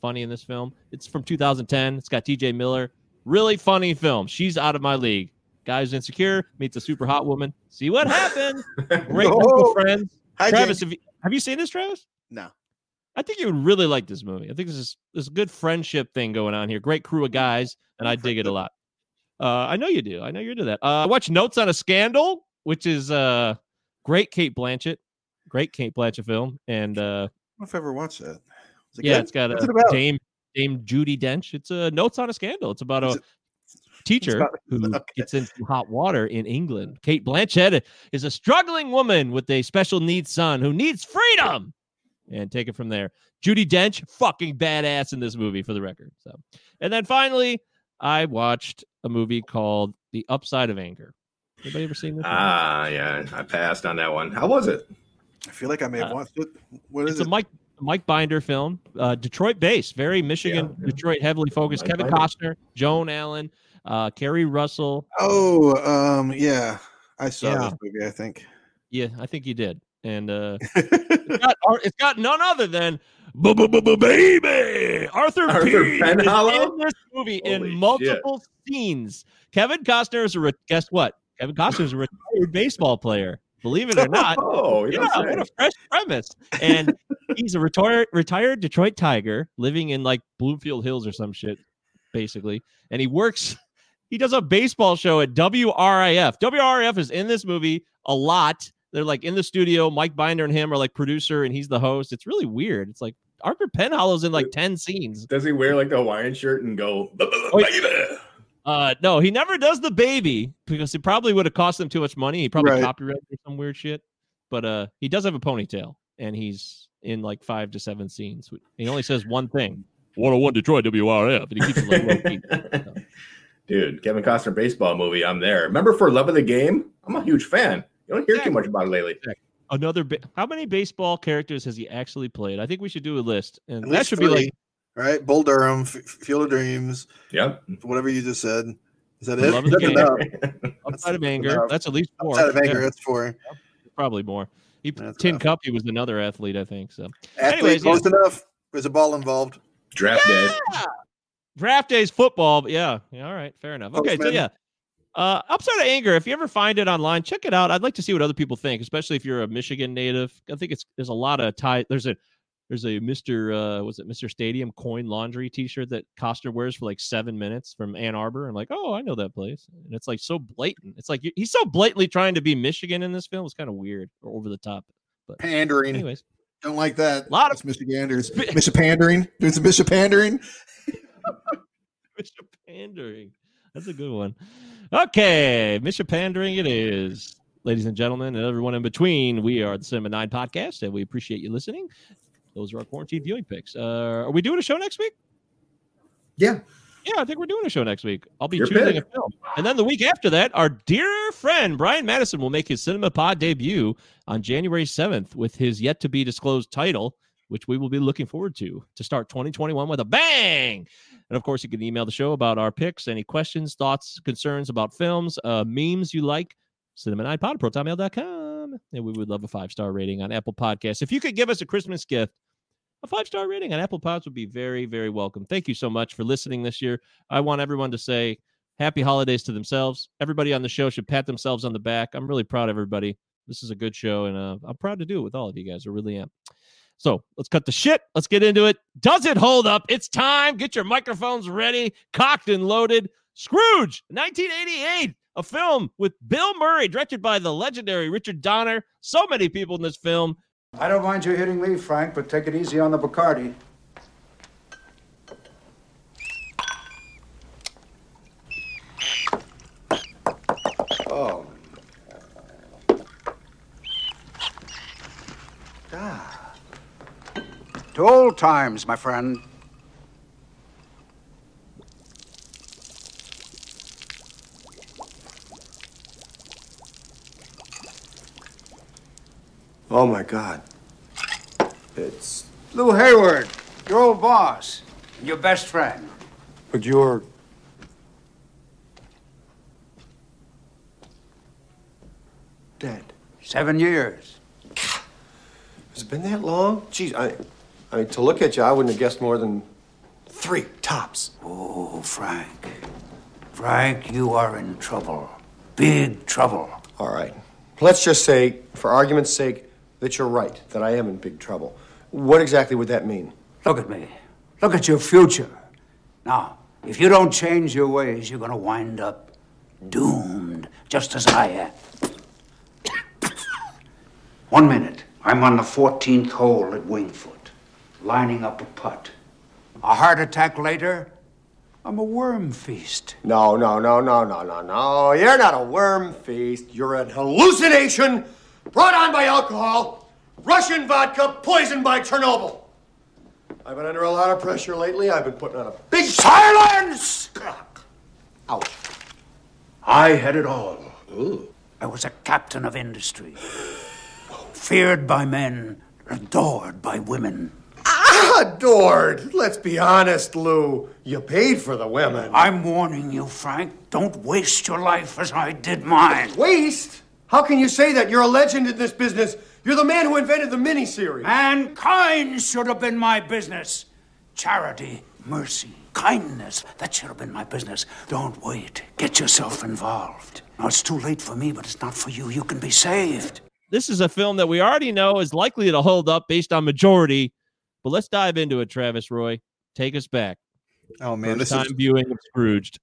funny in this film. It's from 2010. It's got T.J. Miller. Really funny film. She's Out of My League. Guy's insecure, meets a super hot woman. See what happens. Great No. friends. Hi, Travis, have you, have you seen this, Travis? No. I think you would really like this movie. I think this is this is a good friendship thing going on here. Great crew of guys, and I dig it a lot. Uh, I know you do. I know you're into that. Uh, I watched Notes on a Scandal, which is uh great Cate Blanchett, great Cate Blanchett film, and uh, I don't know if I ever watched that. Is it yeah, good? it's got What's a it about? Dame Dame Judi Dench. It's a Notes on a Scandal. It's about a teacher about- who okay. gets into hot water in England. Cate Blanchett is a struggling woman with a special needs son who needs freedom. And take it from there. Judi Dench, fucking badass in this movie, for the record. So, and then finally, I watched a movie called The Upside of Anger. Anybody ever seen this? one? Ah, yeah, I passed on that one. How was it? I feel like I may have Uh, watched it. What is it's a it? Mike Mike Binder film, uh, Detroit based, very Michigan, yeah. Detroit heavily focused. Mike Kevin Binder. Costner, Joan Allen, uh, Keri Russell. Oh, um, yeah. I saw Yeah. this movie, I think. Yeah, I think you did. And uh, it's, got, it's got none other than baby Arthur, Arthur P. is Penhallow? in this movie Holy in shit. multiple scenes. Kevin Costner is a re- guess what? Kevin Costner is a retired baseball player. Believe it or not. Oh, Yeah, what a fresh premise. And he's a retired retired Detroit Tiger living in like Bloomfield Hills or some shit, basically. And he works, he does a baseball show at WRIF. WRIF is in this movie a lot. They're like in the studio. Mike Binder and him are like producer, and he's the host. It's really weird. It's like Arthur Penhallow's in like 10 scenes. Does he wear like the Hawaiian shirt and go, Oh? Uh no, he never does the baby because it probably would have cost him too much money. He probably Right. copyrighted or some weird shit. But uh he does have a ponytail and he's in like five to seven scenes. He only says one thing. 101 Detroit WRF, and he keeps it like low key. Dude, Kevin Costner baseball movie. I'm there. Remember for Love of the Game? I'm a huge fan. You don't hear too much about it lately. Another ba- how many baseball characters has he actually played? I think we should do a list. And At that least should be like right? Bull Durham, F- Field of Dreams, Yep. whatever you just said. Is that I it? love the That's game. enough. outside of that's anger. enough. That's at least four. Outside of anger, Yeah, that's four. probably more. He That's Tin enough. Cup, he was another athlete, I think. So Athlete, Anyways, yeah. close enough. There's a ball involved. Draft day. draft day's football, but yeah, yeah, all right, fair enough. Okay, so yeah, uh, upside of anger. If you ever find it online, check it out. I'd like to see what other people think, especially if you're a Michigan native. I think it's there's a lot of tie. There's a there's a Mister uh, was it Mister Stadium coin laundry T-shirt that Costner wears for like seven minutes from Ann Arbor. I'm like, oh, I know that place, and it's like so blatant. It's like he's so blatantly trying to be Michigan in this film. It's kind of weird or over the top. But Pandering. anyways, Don't like that. A Lot of- That's Michiganders. Mr. pandering. Doing some Bishop pandering. Mr. Pandering. That's a good one. Okay, Mr. Pandering it is. Ladies and gentlemen, and everyone in between, we are the Cinema 9 podcast, and we appreciate you listening. Those are our quarantine viewing picks. Uh, are we doing a show next week? Yeah. Yeah, I think we're doing a show next week. I'll be choosing a film. And then the week after that, our dear friend Brian Madison will make his Cinema Pod debut on January 7th with his yet to be disclosed title, which we will be looking forward to to start 2021 with a bang. And of course, you can email the show about our picks, any questions, thoughts, concerns about films, uh, memes you like, cinema9pod, And we would love a five star rating on Apple Podcasts. If you could give us a Christmas gift, a five star rating on Apple Pods would be very, very welcome. Thank you so much for listening this year. I want everyone to say happy holidays to themselves. Everybody on the show should pat themselves on the back. I'm really proud of everybody. This is a good show, and uh, I'm proud to do it with all of you guys. I really am. So let's cut the shit. Let's get into it. Does it hold up? It's time. Get your microphones ready, cocked and loaded. Scrooged, 1988, a film with Bill Murray, directed by the legendary Richard Donner. So many people in this film. I don't mind you hitting me, Frank, but take it easy on the Bacardi. Oh. Ah. To old times, my friend. Oh my God. It's. Lew Hayward, your old boss, and your best friend. But you're. Dead. Seven years. Has it been that long? Geez, I. I mean, to look at you, I wouldn't have guessed more than three tops. Oh, Frank. Frank, you are in trouble. big trouble. All right. Let's just say, for argument's sake, that you're right, that I am in big trouble. What exactly would that mean? Look at me. Look at your future. Now, if you don't change your ways, you're going to wind up doomed, just as I am. One minute, I'm on the 14th hole at Winged Foot, lining up a putt. A heart attack later, I'm a worm feast. No, no, no, no, no, no, no. You're not a worm feast. You're an hallucination brought on by alcohol, Russian vodka, poisoned by Chernobyl. I've been under a lot of pressure lately. I've been putting on a big Silence! Ouch. I had it all. Ooh. I was a captain of industry, feared by men, adored by women. Adored. Let's be honest, Lew. You paid for the women. I'm warning you, Frank. Don't waste your life as I did mine. Waste? How can you say that? You're a legend in this business. You're the man who invented the miniseries. Mankind should have been my business. Charity, mercy, kindness, that should have been my business. Don't wait. Get yourself involved. Now, it's too late for me, but it's not for you. You can be saved. This is a film that we already know is likely to hold up based on majority, but let's dive into it, Travis Roy. Take us back. Oh man, First this time is viewing of Scrooged.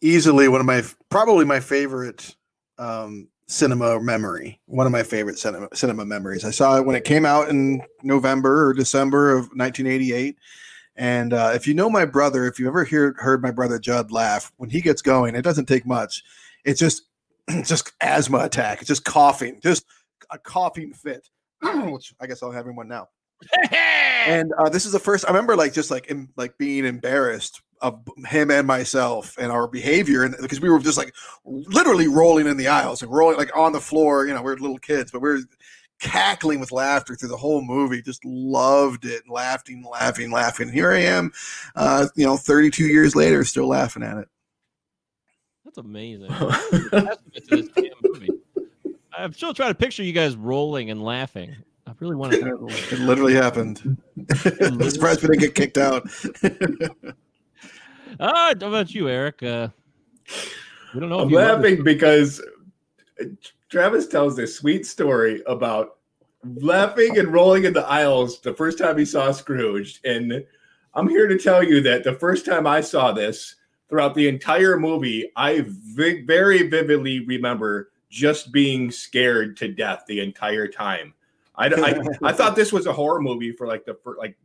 easily one of my probably my favorite um, cinema memory. One of my favorite cinema cinema memories. I saw it when it came out in November or December of 1988. And uh, if you know my brother, if you ever hear, heard my brother Judd laugh, when he gets going, it doesn't take much. It's just just asthma attack. It's just coughing, just a coughing fit. Which I guess I'll have one now. and uh, this is the first. I remember like just like em, like being embarrassed of him and myself and our behavior, and because we were just like literally rolling in the aisles and rolling like on the floor. You know, we are little kids, but we are cackling with laughter through the whole movie. Just loved it, laughing, laughing, laughing. And Here I am, uh, you know, 32 years later, still laughing at it. That's amazing. Testament to this damn movie. I'm still trying to picture you guys rolling and laughing. I really want to. It literally happened. I'm surprised we didn't get kicked out. Ah, how about you, Eric? Uh, we don't know. I'm if you love laughing because Travis tells this sweet story about laughing and rolling in the aisles the first time he saw Scrooged. And I'm here to tell you that the first time I saw this, throughout the entire movie, I vi- very vividly remember just being scared to death the entire time. I, I, I thought this was a horror movie for like the for like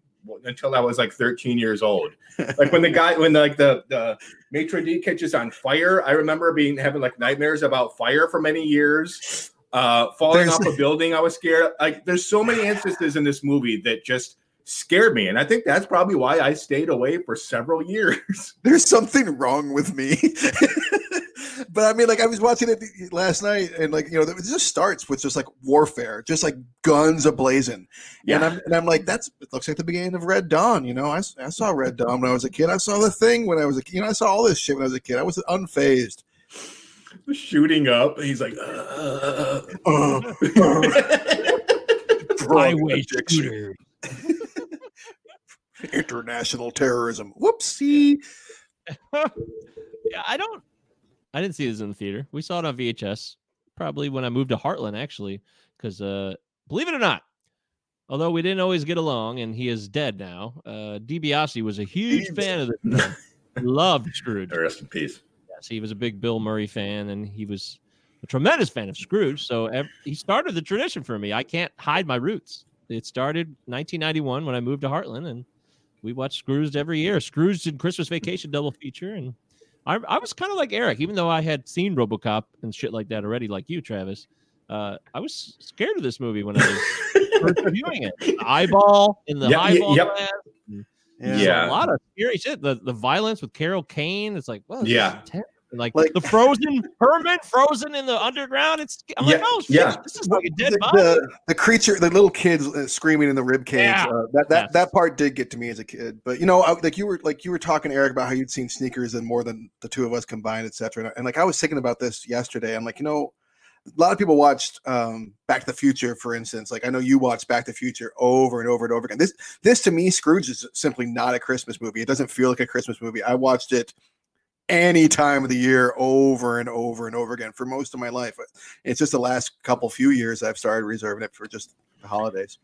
until I was like 13 years old. Like when the guy when like the the maitre d catches on fire, I remember being having like nightmares about fire for many years. Uh, falling There's- off a building, I was scared. Like there's so many instances in this movie that just scared me, and I think that's probably why I stayed away for several years. There's something wrong with me. but I mean, like I was watching it last night, and like you know, it just starts with just like warfare, just like guns ablazing, Yeah. and I'm and I'm like, that's it looks like the beginning of Red Dawn. You know, I, I saw Red Dawn when I was a kid. I saw the thing when I was a kid. You know, I saw all this shit when I was a kid. I was unfazed. Shooting up, he's like, uh, Uh, Highway addiction. shooter. international terrorism. Whoopsie. Yeah, I don't. I didn't see this in the theater. We saw it on VHS, probably when I moved to Heartland, actually, because uh, believe it or not, although we didn't always get along, and he is dead now. Uh, DiBiase was a huge fan of the film. Loved Scrooged. rest in peace. Yes, he was a big Bill Murray fan, and he was a tremendous fan of Scrooged. So he started the tradition for me. I can't hide my roots. It started 1991 when I moved to Heartland, and we watched Scrooged every year. Scrooged and Christmas Vacation double feature, and I, I was kind of like Eric, even though I had seen RoboCop and shit like that already, like you, Travis. Uh, I was scared of this movie when I was first reviewing it. The eyeball in the Yeah, y- eyeball yep. glass. Yeah. Yeah. a lot of scary shit. The the violence with Carol Kane. It's like, well, this is Yeah. Like, Like- the frozen Herman frozen in the underground. It's I'm like, Yeah, oh shit, yeah. this is like a dead the, body. the, the creature, the little kids uh, screaming in the rib cage. Yeah. Uh, that that that part did get to me as a kid. But you know, I, like you were like you were talking Eric about how you'd seen sneakers and more than the two of us combined, etc. And, and like I was thinking about this yesterday. I'm like, you know, a lot of people watched um, Back to the Future, for instance. Like I know you watched Back to the Future over and over and over again. This this to me, Scrooged is simply not a Christmas movie. It doesn't feel like a Christmas movie. I watched it any time of the year over and over and over again for most of my life. It's just the last couple few years I've started reserving it for just the holidays.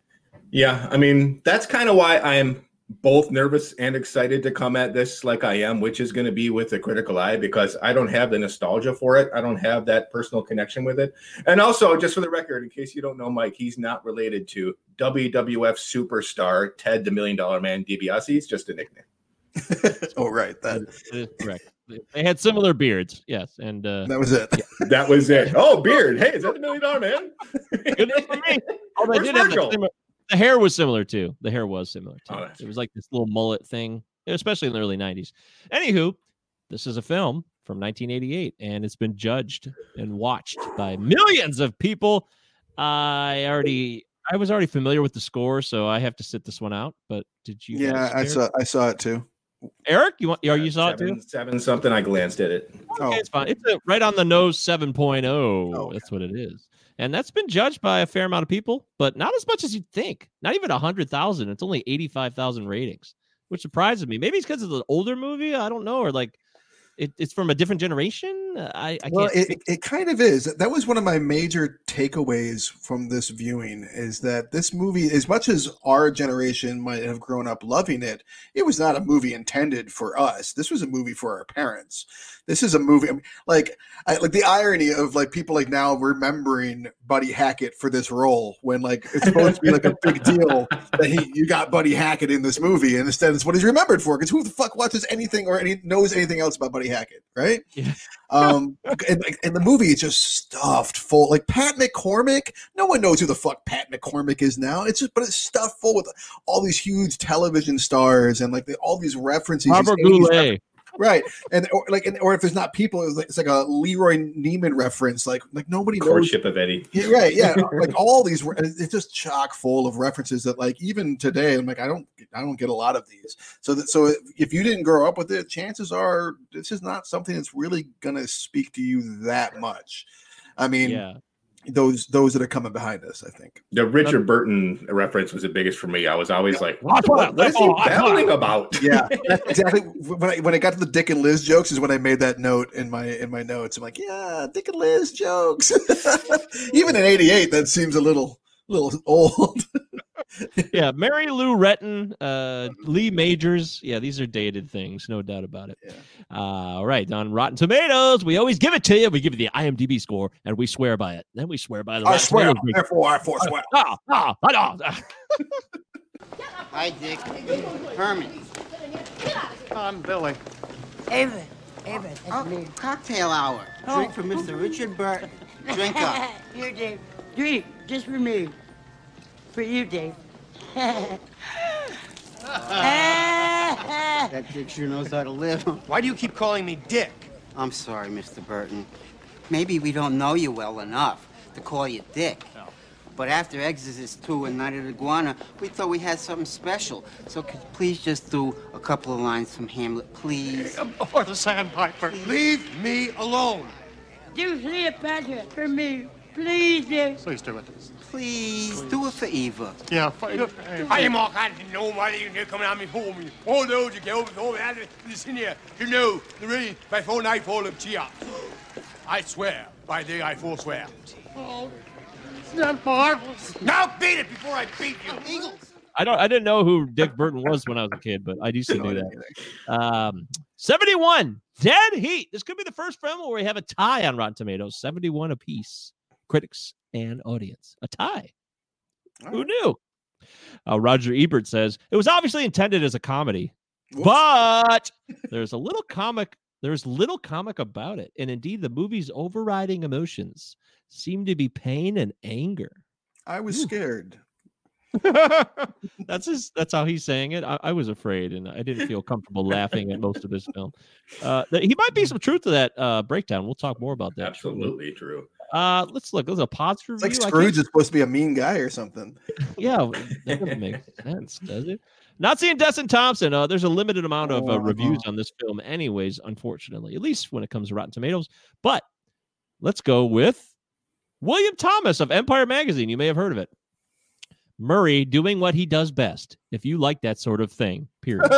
Yeah, I mean, that's kind of why I'm both nervous and excited to come at this like I am, which is going to be with a critical eye because I don't have the nostalgia for it. I don't have that personal connection with it. And also, just for the record, in case you don't know Mike, he's not related to WWF superstar Ted the Million Dollar Man DiBiase. He's just a nickname. oh, right. That is correct. They had similar beards, yes, and uh, that was it. Yeah. that was it. Oh, beard. Hey, is that the Million Dollar Man? Good for me. Oh, they did have the, the hair was similar too. The hair was similar too. Oh, it was like this little mullet thing, especially in the early 90s. Anywho, this is a film from 1988 and it's been judged and watched by millions of people. I already I was already familiar with the score, so I have to sit this one out. But did you? Yeah, I saw I saw it too. Eric, you want? Yeah, you saw seven, it too. Seven something. I glanced at it. Oh. Okay, oh. it's fine. It's a right on the nose 7.0. Oh, okay. That's what it is and that's been judged by a fair amount of people, but not as much as you'd think. Not even a hundred thousand. It's only eighty-five thousand ratings, which surprises me. Maybe it's because it's an older movie. I don't know, or like it, it's from a different generation. I, I well, it, it kind of is. That was one of my major takeaways from this viewing is that this movie, as much as our generation might have grown up loving it, it was not a movie intended for us. This was a movie for our parents. This is a movie I mean, like I, like the irony of like people like now remembering Buddy Hackett for this role when like it's supposed to be like a big deal that he you got Buddy Hackett in this movie, and instead it's what he's remembered for. Because who the fuck watches anything or any knows anything else about Buddy Hackett, right? Yeah. um, Um, and, and the movie is just stuffed full. Like Pat McCormick, no one knows who the fuck Pat McCormick is now. It's just, but it's stuffed full with all these huge television stars and like the, all these references. Robert Goulet right? And or like, and, or if there's not people, it's like, it's like a Leroy Neiman reference. Like, like nobody courtship knows. of Eddie. Yeah, right? Yeah, like all these. It's just chock full of references that, like, even today, I'm like, I don't, I don't get a lot of these. So that, so if you didn't grow up with it, chances are this is not something that's really gonna speak to you that much. I mean, yeah those those that are coming behind us. I think the Richard Burton reference was the biggest for me. I was always like, "What, what, what is he babbling about?" Yeah, exactly. When I when I got to the Dick and Liz jokes is when I made that note in my in my notes. I'm like, "Yeah, Dick and Liz jokes." Even in '88, that seems a little little old. Yeah, Mary Lou Retton, uh, Lee Majors. Yeah, these are dated things, no doubt about it. Yeah. Uh, all right, on Rotten Tomatoes, we always give it to you. We give you the IMDb score, and we swear by it. Then we swear by the. I swear. Tomatoes. Therefore, I forswear. Ah, ah, ah, ah. Hi, Dick. Herman. I'm Billy. Ava. Ava, that's oh, me. Cocktail hour. Oh. Drink for Mr. Richard Burton. Drink up. Here, Dave. Drink, just for me. For you, Dave. that Dick sure knows how to live. Why do you keep calling me Dick? I'm sorry, Mr. Burton. Maybe we don't know you well enough to call you Dick. No. But after Exorcist 2 and Night of the Iguana, we thought we had something special. So could you please just do a couple of lines from Hamlet, please? Or the Sandpiper. Leave me alone. Do Cleopatra for me, please, Dick. Please do it. Please, do it for Eva. Yeah, for Eva. I am all kind of nobody you can come out before me. All those you go before me, listen here. You know, the ready by full nightfall of Cheops. I swear, by thee I forswear. Oh, it's not marvelous. Now beat it before I beat you. Eagles. I don't. I didn't know who Dick Burton was when I was a kid, but I used to know that. Um, Seventy-one, Dead Heat. This could be the first film where we have a tie on Rotten Tomatoes, seventy-one apiece. Critics and audience. A tie. Who knew? Uh, Roger Ebert says it was obviously intended as a comedy, Whoops. but there's a little comic. There's little comic about it, and indeed, the movie's overriding emotions seem to be pain and anger. I was Ooh. scared. that's his. That's how he's saying it. I, I, was afraid, and I didn't feel comfortable laughing at most of this film. Uh, he might be some truth to that uh, breakdown. We'll talk more about that. Absolutely true. Uh, let's look. There's a positive review. Like Scrooge is supposed to be a mean guy or something. yeah, that doesn't make sense, does it? Not seeing Desson Thomson. Uh, there's a limited amount of uh, reviews on this film, anyways. Unfortunately, at least when it comes to Rotten Tomatoes. But let's go with William Thomas of Empire Magazine. You may have heard of it. Murray doing what he does best. If you like that sort of thing, period.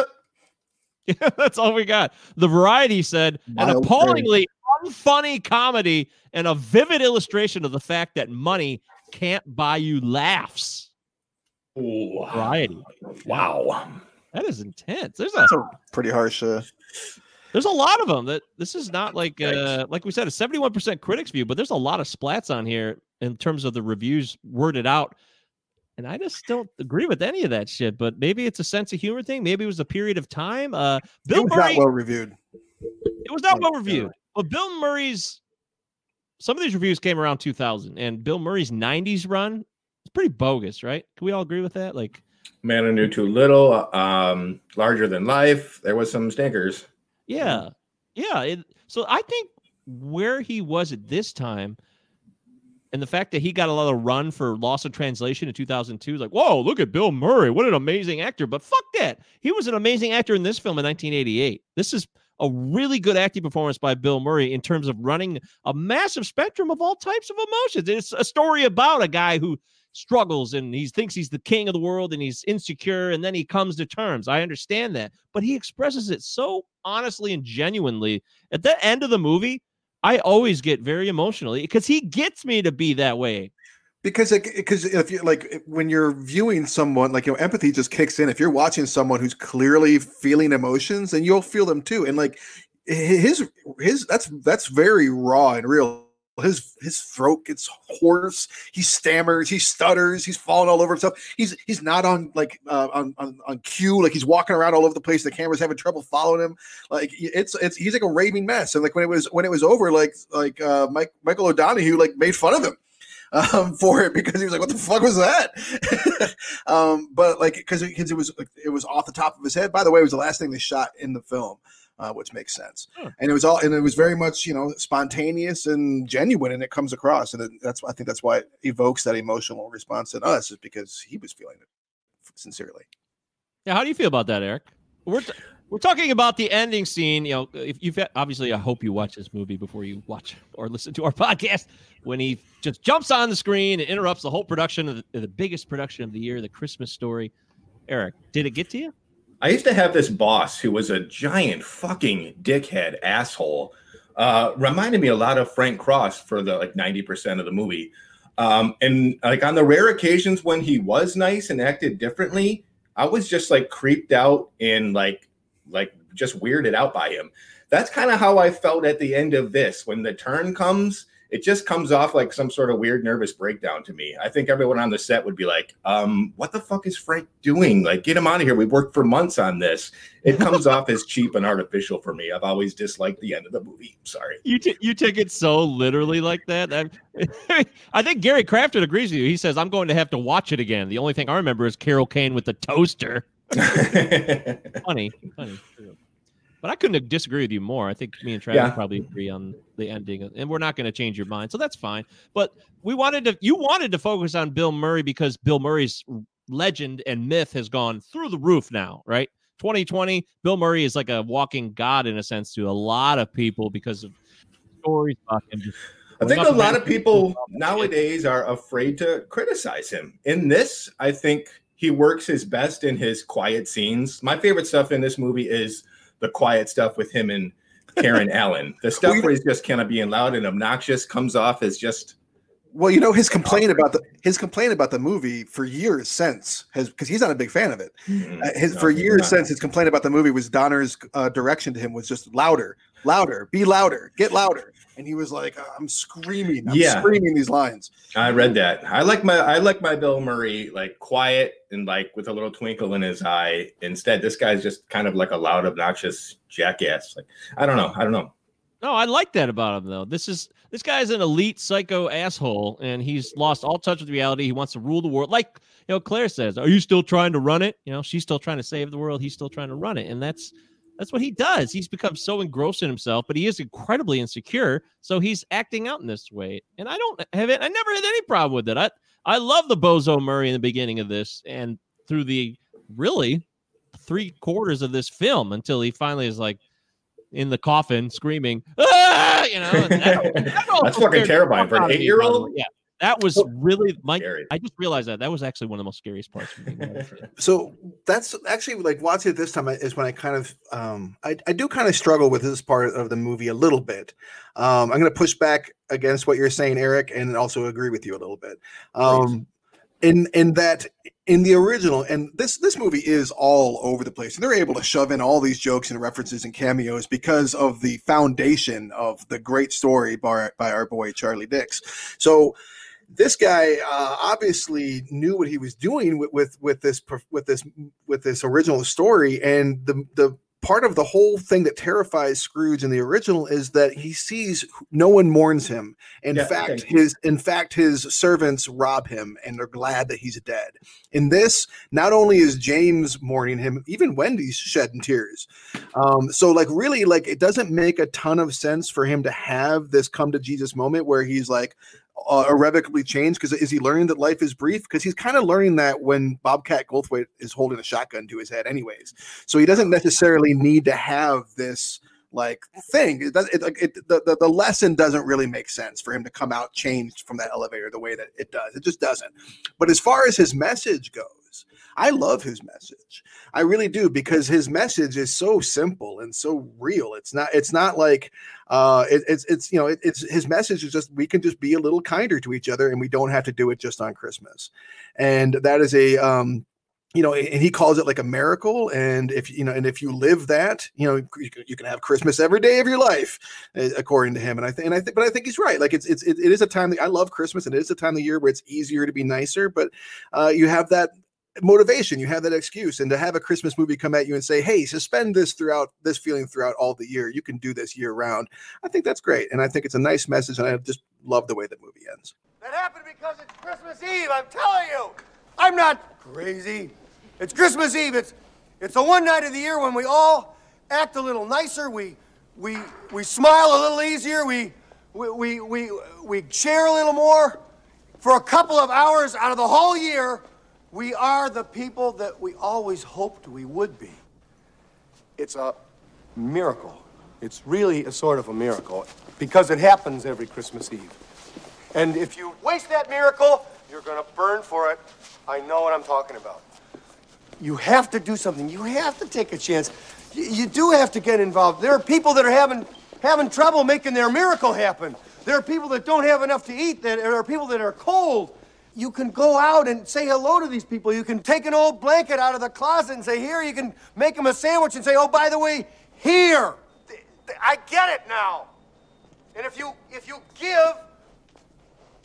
That's all we got. The Variety said an appallingly unfunny comedy and a vivid illustration of the fact that money can't buy you laughs. Ooh, Variety. wow. That is intense. There's a That's a pretty harsh. Uh, there's a lot of them that this is not like uh like we said a 71% critics view, but there's a lot of splats on here in terms of the reviews worded out. And I just don't agree with any of that shit. But maybe it's a sense of humor thing. Maybe it was a period of time. Uh, Bill it was Murray. not well reviewed. It was not well reviewed. But Bill Murray's some of these reviews came around 2000, and Bill Murray's 90s run is pretty bogus, right? Can we all agree with that? Like, Man who knew too little, um, larger than life. There was some stinkers. yeah, yeah. It, so I think where he was at this time, and the fact that he got a lot of run for Lost in Translation in 2002 is like, whoa, look at Bill Murray, what an amazing actor. But fuck that, he was an amazing actor in this film in 1988. This is a really good acting performance by Bill Murray in terms of running a massive spectrum of all types of emotions. It's a story about a guy who struggles and he thinks he's the king of the world and he's insecure and then he comes to terms. I understand that, but he expresses it so honestly and genuinely. At the end of the movie, I always get very emotional because he gets me to be that way. Because because if you like when you're viewing someone like you know empathy just kicks in. If you're watching someone who's clearly feeling emotions then you'll feel them too. And like his his that's that's very raw and real. His his throat gets hoarse. He stammers. He stutters. He's falling all over himself. He's he's not on like uh, on, on on cue. Like he's walking around all over the place. The camera's having trouble following him. Like it's it's he's like a raving mess. And like when it was when it was over like like uh mike michael o'donoghue like made fun of him um, for it because he was like, "What the fuck was that?" um, but like, because because it was it was off the top of his head. By the way, it was the last thing they shot in the film, uh, which makes sense. And it was all and it was very much you know spontaneous and genuine, and it comes across, and it, that's I think that's why it evokes that emotional response in us is because he was feeling it sincerely. Yeah, how do you feel about that, Eric? We're t- we're talking about the ending scene. You know, if you've obviously, I hope you watch this movie before you watch or listen to our podcast. When he just jumps on the screen and interrupts the whole production of the, the biggest production of the year, the Christmas story. Eric, did it get to you? I used to have this boss who was a giant fucking dickhead asshole. Uh, reminded me a lot of Frank Cross for the like 90% of the movie. Um, and like on the rare occasions when he was nice and acted differently, I was just like creeped out and like like just weirded out by him. That's kind of how I felt at the end of this. When the turn comes, it just comes off like some sort of weird nervous breakdown to me. I think everyone on the set would be like, um, what the fuck is Frank doing? Like, get him out of here. We've worked for months on this. It comes off as cheap and artificial for me. I've always disliked the end of the movie. Sorry. You t- you take it so literally like that. I, I think Gary Crafton agrees with you. He says I'm going to have to watch it again. The only thing I remember is Carol Kane with the toaster. funny, funny. true. But I couldn't disagree with you more. I think me and Travis Yeah. probably agree on the ending, and we're not going to change your mind, so that's fine. But we wanted to, you wanted to focus on Bill Murray because Bill Murray's legend and myth has gone through the roof now, right? 2020, Bill Murray is like a walking god in a sense to a lot of people because of stories about him. I think a lot of people nowadays are afraid to criticize him. In this, I think he works his best in his quiet scenes. My favorite stuff in this movie is the quiet stuff with him and Karen Allen. The stuff where he's just kind of being loud and obnoxious comes off as just Well, you know his complaint about the his complaint about the movie for years since has because he's not a big fan of it. Uh, his No, for years since his complaint about the movie was Donner's uh, direction to him was just louder, louder, be louder, get louder, and he was like, uh, "I'm screaming, I'm Yeah. screaming these lines." I read that. I like my I like my Bill Murray like quiet and like with a little twinkle in his eye. Instead, this guy's just kind of like a loud, obnoxious jackass. Like I don't know. I don't know. No, I like that about him though. This is this guy's an elite psycho asshole, and he's lost all touch with reality. He wants to rule the world. Like you know, Claire says, "Are you still trying to run it?" You know, she's still trying to save the world. He's still trying to run it, and that's that's what he does. He's become so engrossed in himself, but he is incredibly insecure. So he's acting out in this way, and I don't have it. I never had any problem with it. I I love the bozo Murray in the beginning of this, and through the really three quarters of this film until he finally is like in the coffin screaming, ah! you know. that- that That's fucking terrifying for an out of me, by the eight-year-old? Yeah, That was really my. Scary. I just realized that that was actually one of the most scariest parts for me. when I was a kid. So that's actually like watching it this time is when I kind of um I, I do kind of struggle with this part of the movie a little bit. Um I'm gonna push back against what you're saying, Eric, and also agree with you a little bit. Um in in that in the original and this this movie is all over the place and they're able to shove in all these jokes and references and cameos because of the foundation of the great story by, by our boy charlie dix so this guy uh, obviously knew what he was doing with, with with this with this with this original story and the the part of the whole thing that terrifies Scrooge in the original is that he sees no one mourns him. In Yeah, fact, you. his in fact his servants rob him and they're glad that he's dead. In this, not only is James mourning him, even Wendy's shedding tears. Um, so like really like it doesn't make a ton of sense for him to have this come to Jesus moment where he's like uh, irrevocably changed because is he learning that life is brief? Because he's kind of learning that when bobcat goldthwait is holding a shotgun to his head anyways. So he doesn't necessarily need to have this like thing. It it, it the, the, the lesson doesn't really make sense for him to come out changed from that elevator the way that it does. It just doesn't. But as far as his message goes i love his message. I really do because his message is so simple and so real. It's not it's not like uh it, it's it's you know it, it's his message is just we can just be a little kinder to each other and we don't have to do it just on christmas. And that is a um you know and he calls it like a miracle. And if you know and if you live that you know you can, have christmas every day of your life uh, according to him. And i think and i think but i think he's right. Like it's it's it, is a time that i love christmas and it is a time of year where it's easier to be nicer but uh you have that motivation you have that excuse and to have a christmas movie come at you and say hey suspend this throughout this feeling throughout all the year you can do this year round i think that's great and i think it's a nice message and i just love the way the movie ends That happened because it's Christmas Eve, I'm telling you. I'm not crazy. It's Christmas Eve. It's it's the one night of the year when we all act a little nicer. We we we smile a little easier. We we we we, we share a little more. For a couple of hours out of the whole year, we are the people that we always hoped we would be. It's a miracle. It's really a sort of a miracle because it happens every Christmas Eve. And if you waste that miracle, you're going to burn for it. I know what I'm talking about. You have to do something. You have to take a chance. You, you do have to get involved. There are people that are having having trouble making their miracle happen. There are people that don't have enough to eat. There are people that are cold. You can go out and say hello to these people. You can take an old blanket out of the closet and say, "Here." You can make them a sandwich and say, "Oh, by the way, here." I get it now. And if you if you give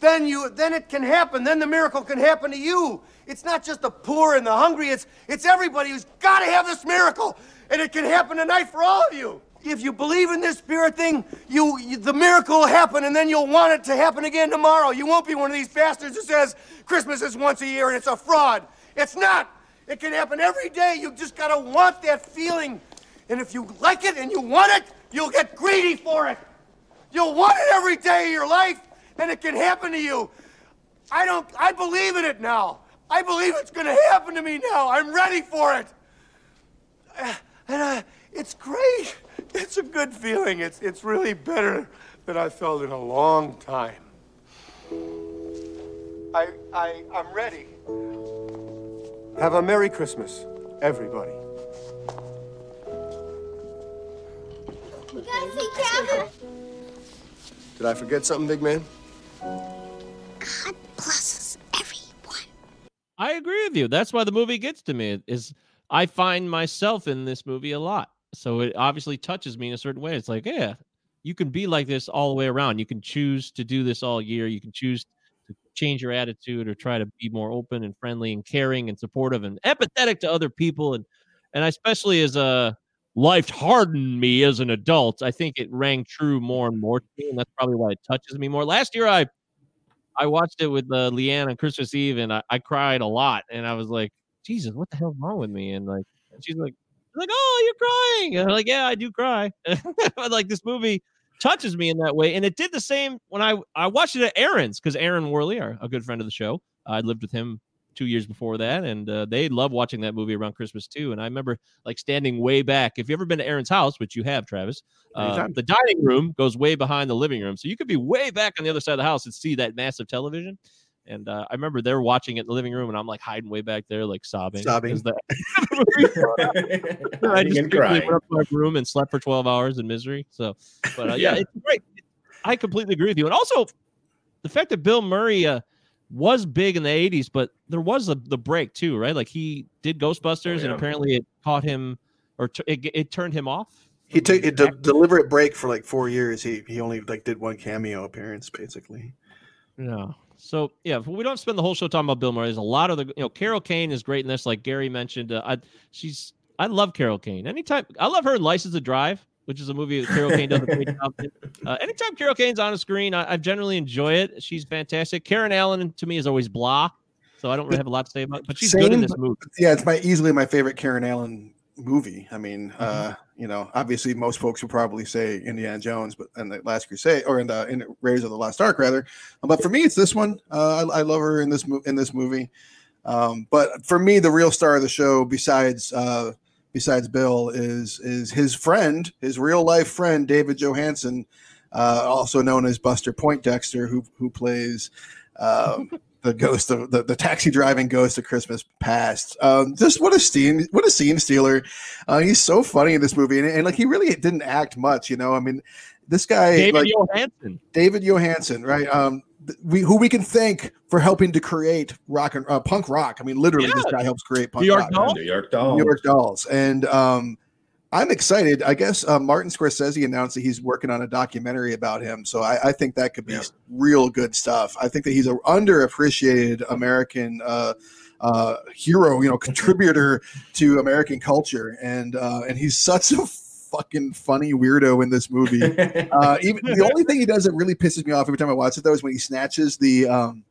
then you then it can happen then the miracle can happen to you it's not just the poor and the hungry it's it's everybody who's got to have this miracle and it can happen tonight for all of you if you believe in this spirit thing you, you the miracle will happen and then you'll want it to happen again tomorrow you won't be one of these bastards who says christmas is once a year and it's a fraud it's not it can happen every day you just got to want that feeling and if you like it and you want it you'll get greedy for it You'll want it every day of your life, and it can happen to you. I don't, I believe in it now. I believe it's gonna happen to me now. I'm ready for it. And uh, it's great. It's a good feeling. It's, it's really better than I felt in a long time. I, I, I'm ready. Have a Merry Christmas, everybody. You guys see Kevin? Did I forget something, big man? God bless us, everyone. I agree with you. That's why the movie gets to me. Is I find myself in this movie a lot. So it obviously touches me in a certain way. It's like, yeah, you can be like this all the way around. You can choose to do this all year. You can choose to change your attitude or try to be more open and friendly and caring and supportive and empathetic to other people. And and especially as a life hardened me as an adult, I think it rang true more and more to me, and that's probably why it touches me more. Last year, I I watched it with uh, Leanne on Christmas Eve, and I, I cried a lot, and I was like, Jesus, what the hell's wrong with me? And like, she's like, like, oh, you're crying. And I'm like, yeah, I do cry. but like this movie touches me in that way, and it did the same when I I watched it at Aaron's because Aaron Worley, our, a good friend of the show, I lived with him two years before that, and uh, they love watching that movie around Christmas too. And I remember like standing way back. If you ever been to Aaron's house, which you have, Travis, uh, the dining room goes way behind the living room, so you could be way back on the other side of the house and see that massive television. And uh, I remember they're watching it in the living room, and I'm like hiding way back there, like sobbing. Sobbing. the- I just and went up to my room and slept for 12 hours in misery. So, but uh, yeah, Yeah. it's great. I completely agree with you. And also, the fact that Bill Murray uh, was big in the 80s, but there was a, the break too, right? Like he did Ghostbusters, and yeah. apparently it caught him or t- it, it turned him off. He took a de- deliberate break for like four years. He he only like did one cameo appearance, basically. No. So yeah, we don't spend the whole show talking about Bill Murray. There's a lot of the you know Carol Kane is great in this, like Gary mentioned. Uh, I she's I love Carol Kane. Anytime I love her in License to Drive, which is a movie that Carol Kane does a great job. Uh, anytime Carol Kane's on the screen, I, I generally enjoy it. She's fantastic. Karen Allen to me is always blah, so I don't really have a lot to say about. it, But she's good in this movie. Yeah, it's my easily my favorite Karen Allen movie. I mean, Mm-hmm. uh, you know, obviously most folks would probably say Indiana Jones, but in the Last Crusade or in the in Raiders of the Lost Ark rather. But for me, it's this one. Uh, I, I love her in this mo- in this movie. Um, but for me, the real star of the show, besides uh, besides Bill, is is his friend, his real life friend, David Johansen, uh, also known as Buster Poindexter, who who plays. Um, the ghost of the, the taxi driving ghost of Christmas past. Um, just what a scene, what a scene stealer. Uh, he's so funny in this movie, and, and like he really didn't act much, you know. I mean, this guy, David like, Johansen. David Johansen, right? Um, th- we who we can thank for helping to create rock and uh, punk rock. I mean, literally, this guy helps create punk New York rock. Dolls? New York Dolls. New York Dolls, and um, I'm excited. I guess uh, Martin Scorsese announced that he's working on a documentary about him, so I, I think that could be real good stuff. I think that he's an underappreciated American uh, uh, hero, you know, contributor to American culture, and uh, and he's such a fucking funny weirdo in this movie. Uh, even the only thing he does that really pisses me off every time I watch it though is when he snatches the um,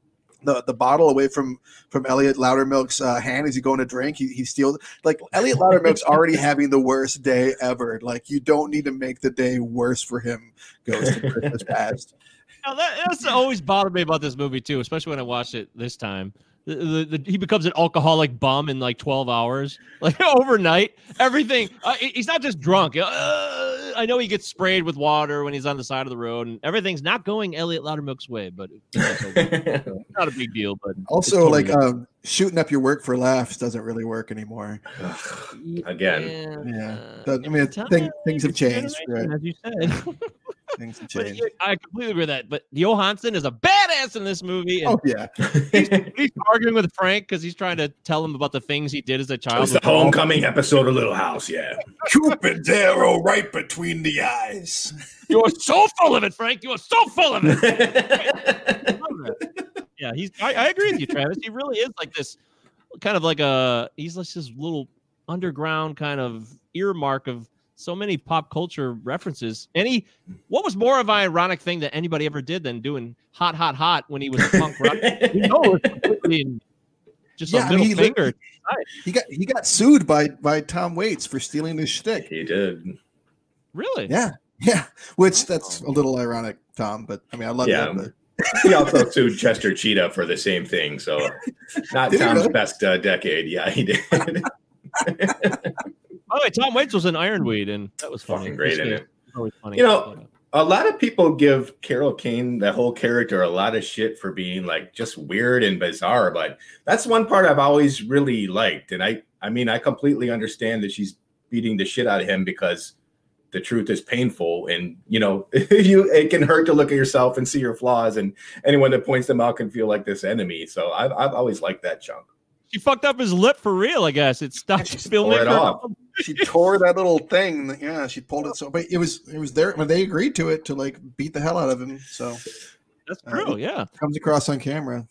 the, the bottle away from from Elliot Loudermilk's uh, hand as he going to drink. He, he steals like Elliot Loudermilk's already having the worst day ever. Like you don't need to make the day worse for him. Goes to Christmas past. Now, that, that's always bothered me about this movie too, especially when I watched it this time. The, the, the, he becomes an alcoholic bum in like 12 hours, like overnight. Everything. Uh, he's not just drunk. Uh, I know he gets sprayed with water when he's on the side of the road, and everything's not going Elliot Loudermilk's way, but it's not a big deal. But Also, totally like um, shooting up your work for laughs doesn't really work anymore. Again. Yeah, That- I mean, thing, things have changed. Right? as you said. Things have But changed. yeah, I completely agree with that. But Johansen is a badass in this movie. And Oh yeah, he's, he's arguing with Frank because he's trying to tell him about the things he did as a child. It's the with all- homecoming episode of Little House, yeah. Cupid's arrow right between the eyes. You're so full of it, Frank. You are so full of it. yeah, he's. I, I agree with you, Travis. He really is like this, kind of like a. He's like this little underground kind of earmark of so many pop culture references. Any, what was more of an ironic thing that anybody ever did than doing "Hot, Hot, Hot" when he was a punk rock? you know, it's completely in- just Yeah, a I middle mean, he li- finger. He got he got sued by by Tom Waits for stealing his shtick. He did. Really? Yeah, yeah. Which that's a little ironic, Tom. But I mean, I love Yeah. that. But He also sued Chester Cheetah for the same thing. So, not Did Tom's really? best uh, decade. Yeah, he did. By the way, Tom Waits was in Ironweed, and that was funny. Fucking great in it. Always funny. You know, a lot of people give Carol Kane, the whole character, a lot of shit for being like just weird and bizarre. But that's one part I've always really liked. And I, I mean, I completely understand that she's beating the shit out of him because the truth is painful. And you know, you it can hurt to look at yourself and see your flaws, and anyone that points them out can feel like this enemy. So I've, I've always liked that chunk. She fucked up his lip for real, I guess. It stopped tore it off. she tore that little thing. Yeah, she pulled it so. But it was it was there when they agreed to it to like beat the hell out of him. So That's uh, true, it yeah. comes across on camera.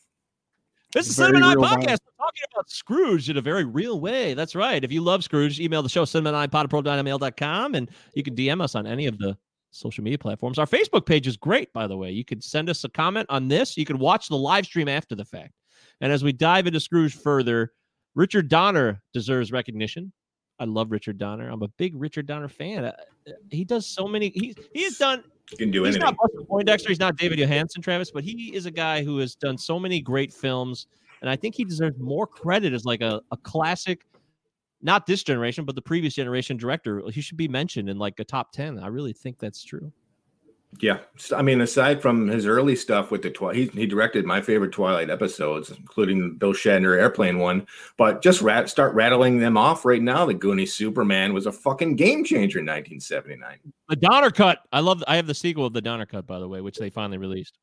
This is Very Cinema Nine Podcast. We're talking about Scrooge in a very real way. That's right. If you love Scrooge, email the show, cinema9pod@pro.mail.com, and you can DM us on any of the social media platforms. Our Facebook page is great, by the way. You could send us a comment on this. You can watch the live stream after the fact. And as we dive into Scrooge further, Richard Donner deserves recognition. I love Richard Donner. I'm a big Richard Donner fan. Uh, He does so many. He he has done You can do he's anything. not Buster Poindexter. He's not David Johansen, Travis, but he is a guy who has done so many great films and I think he deserves more credit as like a, a classic, not this generation, but the previous generation director. He should be mentioned in like a top ten. I really think that's true. Yeah, I mean, aside from his early stuff with the Twilight, he, he directed my favorite Twilight episodes, including Bill Shatner airplane one. But just rat, start rattling them off right now. The Goonies Superman was a fucking game changer in 1979. The Donner Cut. I love. I have the sequel of the Donner Cut, by the way, which they finally released.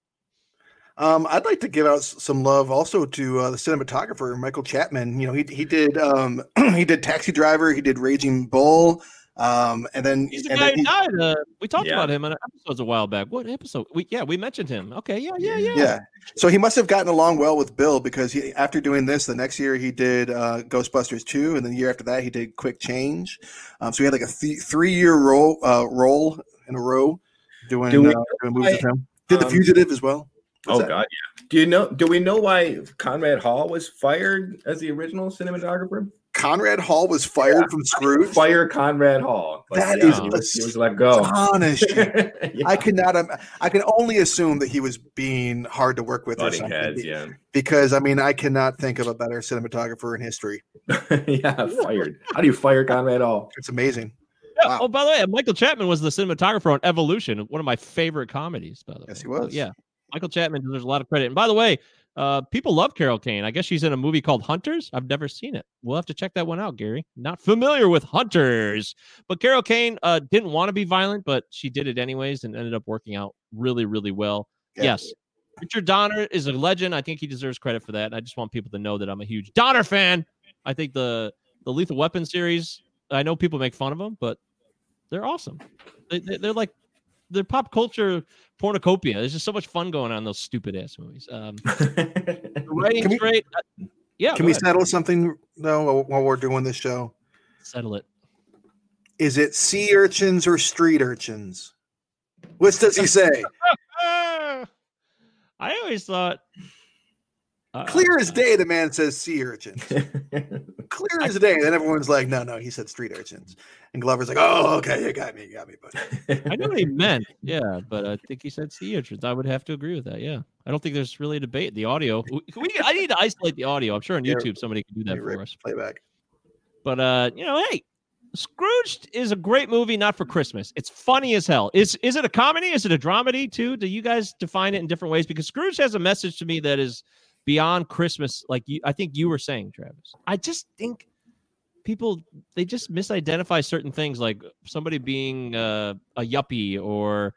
Um, I'd like to give out some love also to uh, the cinematographer Michael Chapman. You know, he he did um, he did Taxi Driver, he did Raging Bull, um, and then He's the and guy then who he- died. Uh, we talked Yeah. about him in episodes a while back. What episode? We yeah, we mentioned him. Okay, yeah, yeah, yeah. yeah. So he must have gotten along well with Bill because he after doing this, the next year he did uh, Ghostbusters two, and then the year after that he did Quick Change. Um, so he had like a th- three year role uh, role in a row doing, Do we uh, doing movies with him. Did the um, Fugitive as well. What's oh that? God, yeah. Do you know? Do we know why Conrad Hall was fired as the original cinematographer? Conrad Hall was fired from Scrooge. Fire Conrad Hall. That yeah, is he was, he was let go. astonishing. Yeah. I could not. Um, I can only assume that he was being hard to work with or Butting something. heads, yeah. Because I mean, I cannot think of a better cinematographer in history. yeah, fired. How do you fire Conrad Hall? It's amazing. Yeah, Wow. Oh, by the way, Michael Chapman was the cinematographer on Evolution, one of my favorite comedies. By the way, Yes, he So, was. yeah, Michael Chapman deserves a lot of credit. And by the way, uh, people love Carol Kane. I guess she's in a movie called Hunters. I've never seen it. We'll have to check that one out, Gary. Not familiar with Hunters, but Carol Kane uh, didn't want to be violent, but she did it anyways, and ended up working out really, really well. Yeah. Yes. Richard Donner is a legend. I think he deserves credit for that. I just want people to know that I'm a huge Donner fan. I think the the Lethal Weapon series. I know people make fun of them, but they're awesome. They, they, they're like they're pop culture pornocopia. There's just so much fun going on in those stupid ass movies. Um, writing's Can we- great. Uh, yeah, Can we ahead. settle something though while- while we're doing this show? settle it? Is it sea urchins or street urchins? What does he say? I always thought uh, Clear as day, the man says sea urchins. Clear as day. Then everyone's like, no, no, he said street urchins. And Glover's like, oh, okay, you got me, you got me, buddy. I know what he meant. Yeah, but I think he said sea urchins. I would have to agree with that. Yeah, I don't think there's really a debate. The audio. We, we I need to isolate the audio. I'm sure on YouTube somebody can do that for us. Playback. But uh, you know, hey, Scrooged is a great movie, not for Christmas. It's funny as hell. Is is it a comedy? Is it a dramedy too? Do you guys define it in different ways? Because Scrooge has a message to me that is beyond Christmas. Like you, I think you were saying, Travis. I just think people they just misidentify certain things, like somebody being uh, a yuppie or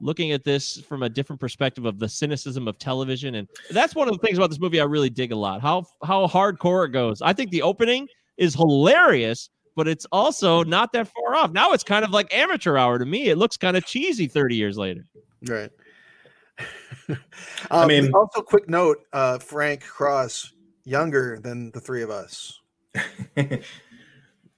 looking at this from a different perspective of the cynicism of television and that's one of the things about this movie i really dig a lot how how hardcore it goes i think the opening is hilarious but it's also not that far off now it's kind of like amateur hour to me it looks kind of cheesy 30 years later Right. I Um, mean- also, quick note: uh, Frank Cross younger than the three of us. at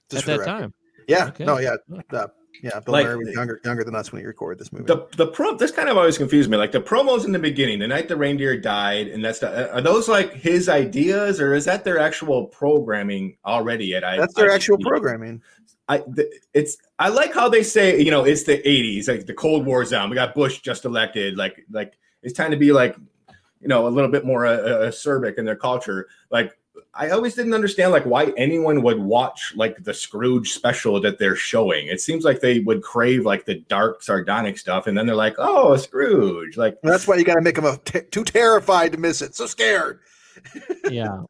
that record. time Yeah. Okay. No. Yeah. Uh, yeah. Bill Like- Murray was younger younger than us when he recorded this movie. The the pro this kind of always confused me. Like the promos in the beginning, the night the reindeer died, and that's the, are those like his ideas or is that their actual programming already? At I, That's their I- actual programming. I th- it's I like how they say you know it's the '80s, like the Cold War's on. We got Bush just elected. Like like it's time to be like you know a little bit more uh, uh, acerbic in their culture. Like I always didn't understand like why anyone would watch like the Scrooge special that they're showing. It seems like they would crave like the dark sardonic stuff, and then they're like, oh, Scrooge. Like And that's why you got to make them a t- too terrified to miss it, so scared. yeah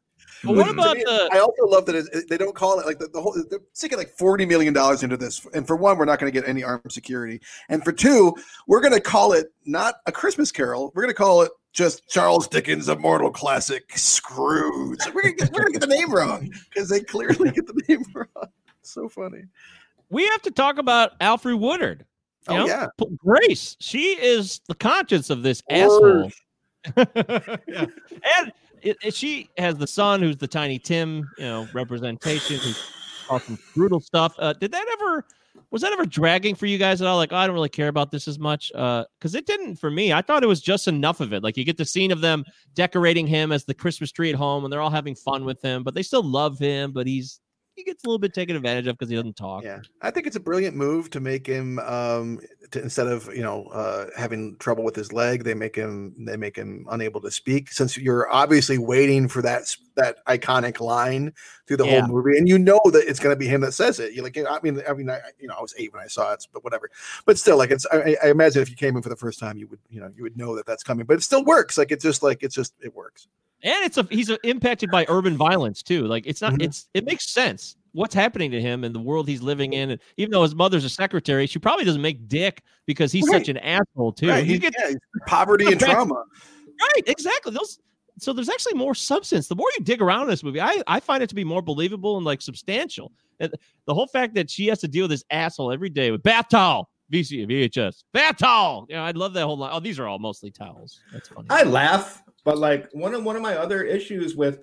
but what about me, the I also love that it, they don't call it like the, the whole. They're sinking like forty million dollars into this, and for one, we're not going to get any armed security, and for two, we're going to call it not a Christmas Carol. We're going to call it just Charles Dickens' immortal classic Scrooge. We're going to get, we're gonna get the name wrong because they clearly get the name wrong. So funny. we have to talk about Alfre Woodard you Oh, know? yeah. Grace she is the conscience of this asshole Yeah. and it, it- she has the son who's the tiny tim you know representation. Who's caused some brutal stuff. Uh, did that ever was that ever dragging for you guys at all? Like oh, i don't really care about this as much uh because it didn't for me. I thought it was just enough of it. Like you get the scene of them decorating him as the christmas tree at home and they're all having fun with him but they still love him but he's he gets a little bit taken advantage of because he doesn't talk. Yeah, I think it's a brilliant move to make him um to, instead of you know uh having trouble with his leg, they make him they make him unable to speak. Since you're obviously waiting for that that iconic line through the Yeah. whole movie, and you know that it's going to be him that says it. You like, I mean, I mean, I, you know, I was eight when I saw it, but whatever. But still, like, it's I, I imagine if you came in for the first time, you would you know you would know that that's coming. But it still works. Like it's just like it's just it works. And it's a he's a, impacted by urban violence too. Like it's not Mhm. it's it makes sense what's happening to him and the world he's living in. And even though his mother's a secretary, she probably doesn't make dick because he's Right. such an asshole too. Right, He he- gets- yeah, poverty and trauma. right, exactly. Those so there's actually more substance. The more you dig around in this movie, I, I find it to be more believable and like substantial. And the whole fact that she has to deal with this asshole every day with bath towel, VC, VHS, bath towel. You know, I'd love that whole line. Oh, these are all mostly towels. That's funny. I laugh, but like one of one of my other issues with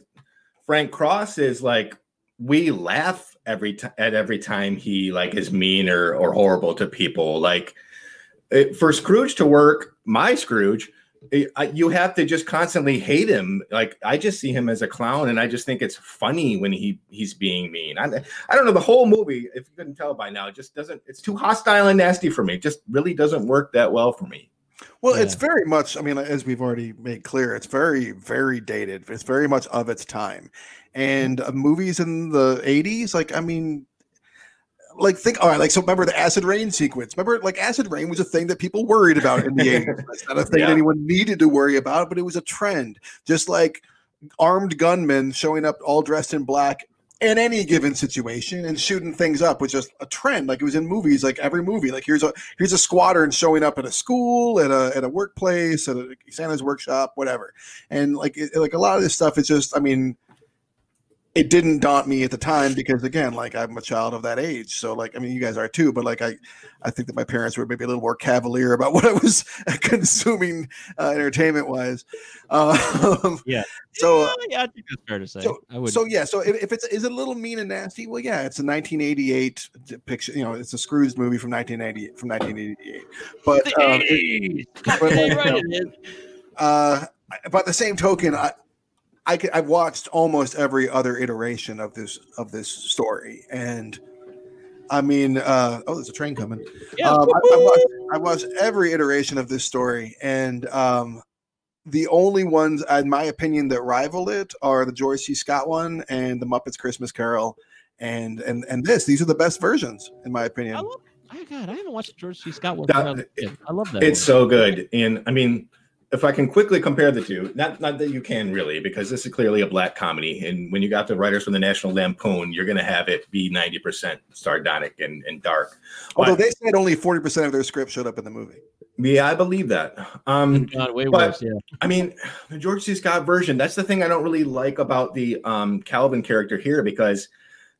Frank Cross is like we laugh every time at every time he like is mean or or horrible to people. Like it, for Scrooge to work, my Scrooge, it- I- you have to just constantly hate him. Like I just see him as a clown, and I just think it's funny when he he's being mean. I I don't know the whole movie. If you couldn't tell by now, just doesn't. It's too hostile and nasty for me. It just really doesn't work that well for me. Well, it's very much, I mean, as we've already made clear, it's very, very dated. It's very much of its time. And uh, movies in the 80s, like, I mean, like, think, all right, like, so remember the acid rain sequence? Remember, like, acid rain was a thing that people worried about in the 80s. It's not a thing Yeah. anyone needed to worry about, but it was a trend. Just like armed gunmen showing up all dressed in black in any given situation and shooting things up was just a trend. Like it was in movies, like every movie. Like here's a here's a squadron showing up at a school, at a at a workplace, at a Santa's workshop, whatever. And like it, like a lot of this stuff is just, I mean, it didn't daunt me at the time because again, like I'm a child of that age. So like I mean you guys are too, but like I I think that my parents were maybe a little more cavalier about what I was consuming uh, entertainment wise. Um, yeah. So uh, yeah, I think that's fair to say. so, I would. so yeah, so if, if it's is it a little mean and nasty? Well, yeah, it's a 1988 depiction. You know, it's a Scrooge movie from 1988 from 1988. But um, 80s. but, like, Right, you know, it uh, by the same token, I, I could, I've watched almost every other iteration of this of this story, and I mean, uh, oh, there's a train coming. Yeah. Um, I, I, watched, I watched every iteration of this story, and um, the only ones, in my opinion, that rival it are the George C. Scott one and the Muppets Christmas Carol, and and and this. These are the best versions, in my opinion. I love. Oh God, I haven't watched George C. Scott one. That- since I was a kid. I love that. It's one. so good. And I mean, if I can quickly compare the two, not not that you can really, because this is clearly a black comedy. And when you got the writers from the National Lampoon, you're gonna have it be 90% sardonic and, and dark. Although But- they said only 40% of their script showed up in the movie. yeah, I believe that. Um God, way but- worse. Yeah. I mean, the George C. Scott version, that's the thing I don't really like about the um, Calvin character here because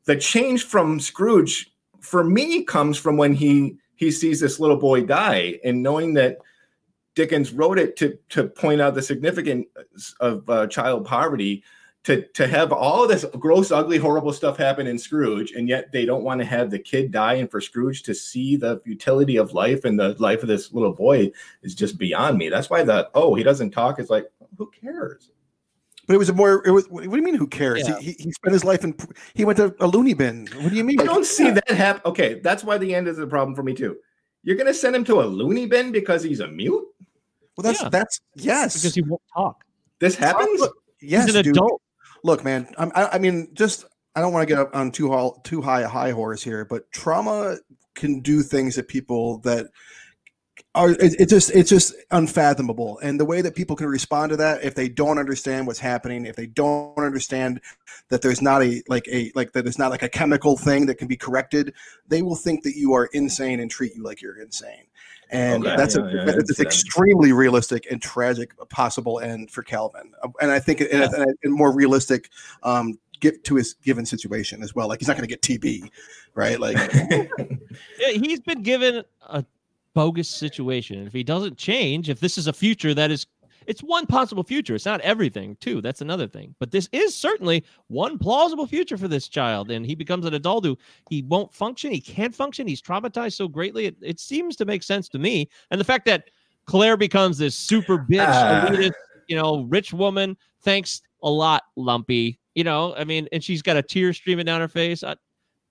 the change from Scrooge for me comes from when he he sees this little boy die and knowing that Dickens wrote it to to point out the significance of uh, child poverty to to have all this gross ugly horrible stuff happen in Scrooge and yet they don't want to have the kid die and for Scrooge to see the futility of life and the life of this little boy is just beyond me. That's why the oh he doesn't talk is like who cares? But it was a more. It was. What do you mean? Who cares? Yeah. He, he, he spent his life in. He went to a loony bin. What do you mean? I don't see that happen. Okay, that's why the end is a problem for me too. You're gonna send him to a loony bin because he's a mute? Well, that's Yeah. that's yes. Because he won't talk. This happens? Look, yes, He's an dude. adult. Look, man. I'm, I, I mean, just I don't want to get up on too high, too high a high horse here, but trauma can do things that people that are it, it just it's just unfathomable. And the way that people can respond to that if they don't understand what's happening if they don't understand that there's not a like a like that it's not like a chemical thing that can be corrected they will think that you are insane and treat you like you're insane. And Okay, that's yeah, a yeah, I that's understand. extremely realistic and tragic possible end for calvin. And i think in, a, in a more realistic um get to his given situation as well. Like he's not going to get tb right? Like Yeah, he's been given a bogus situation. And if he doesn't change, if this is a future that is it's one possible future. It's not everything, too. That's another thing. But this is certainly one plausible future for this child. And he becomes an adult who he won't function. He can't function. He's traumatized so greatly. It, it seems to make sense to me. And the fact that Claire becomes this super bitch, Ah. elitist, you know, rich woman. Thanks a lot, Lumpy. You know, I mean, and she's got a tear streaming down her face. I,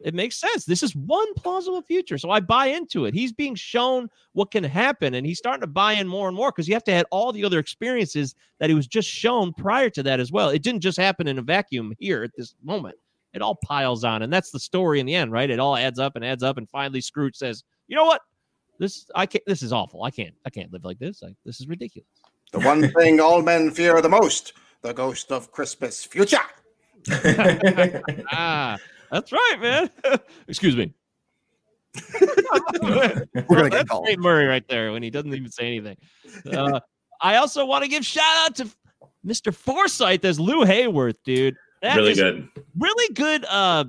it makes sense. This is one plausible future. So I buy into it. He's being shown what can happen, and he's starting to buy in more and more because you have to add all the other experiences that he was just shown prior to that as well. It didn't just happen in a vacuum here at this moment. It all piles on, and that's the story in the end, right? It all adds up and adds up, and finally Scrooge says, "You know what? This I can't. This is awful. I can't. I can't live like this. I, this is ridiculous." The one thing all men fear the most: the ghost of Christmas future. ah, that's right, man. Excuse me. We're gonna get That's called. great Murray right there when he doesn't even say anything. Uh, I also want to give shout out to Mr. Forsythe as Lew Hayward, dude. That really good. really good. Uh,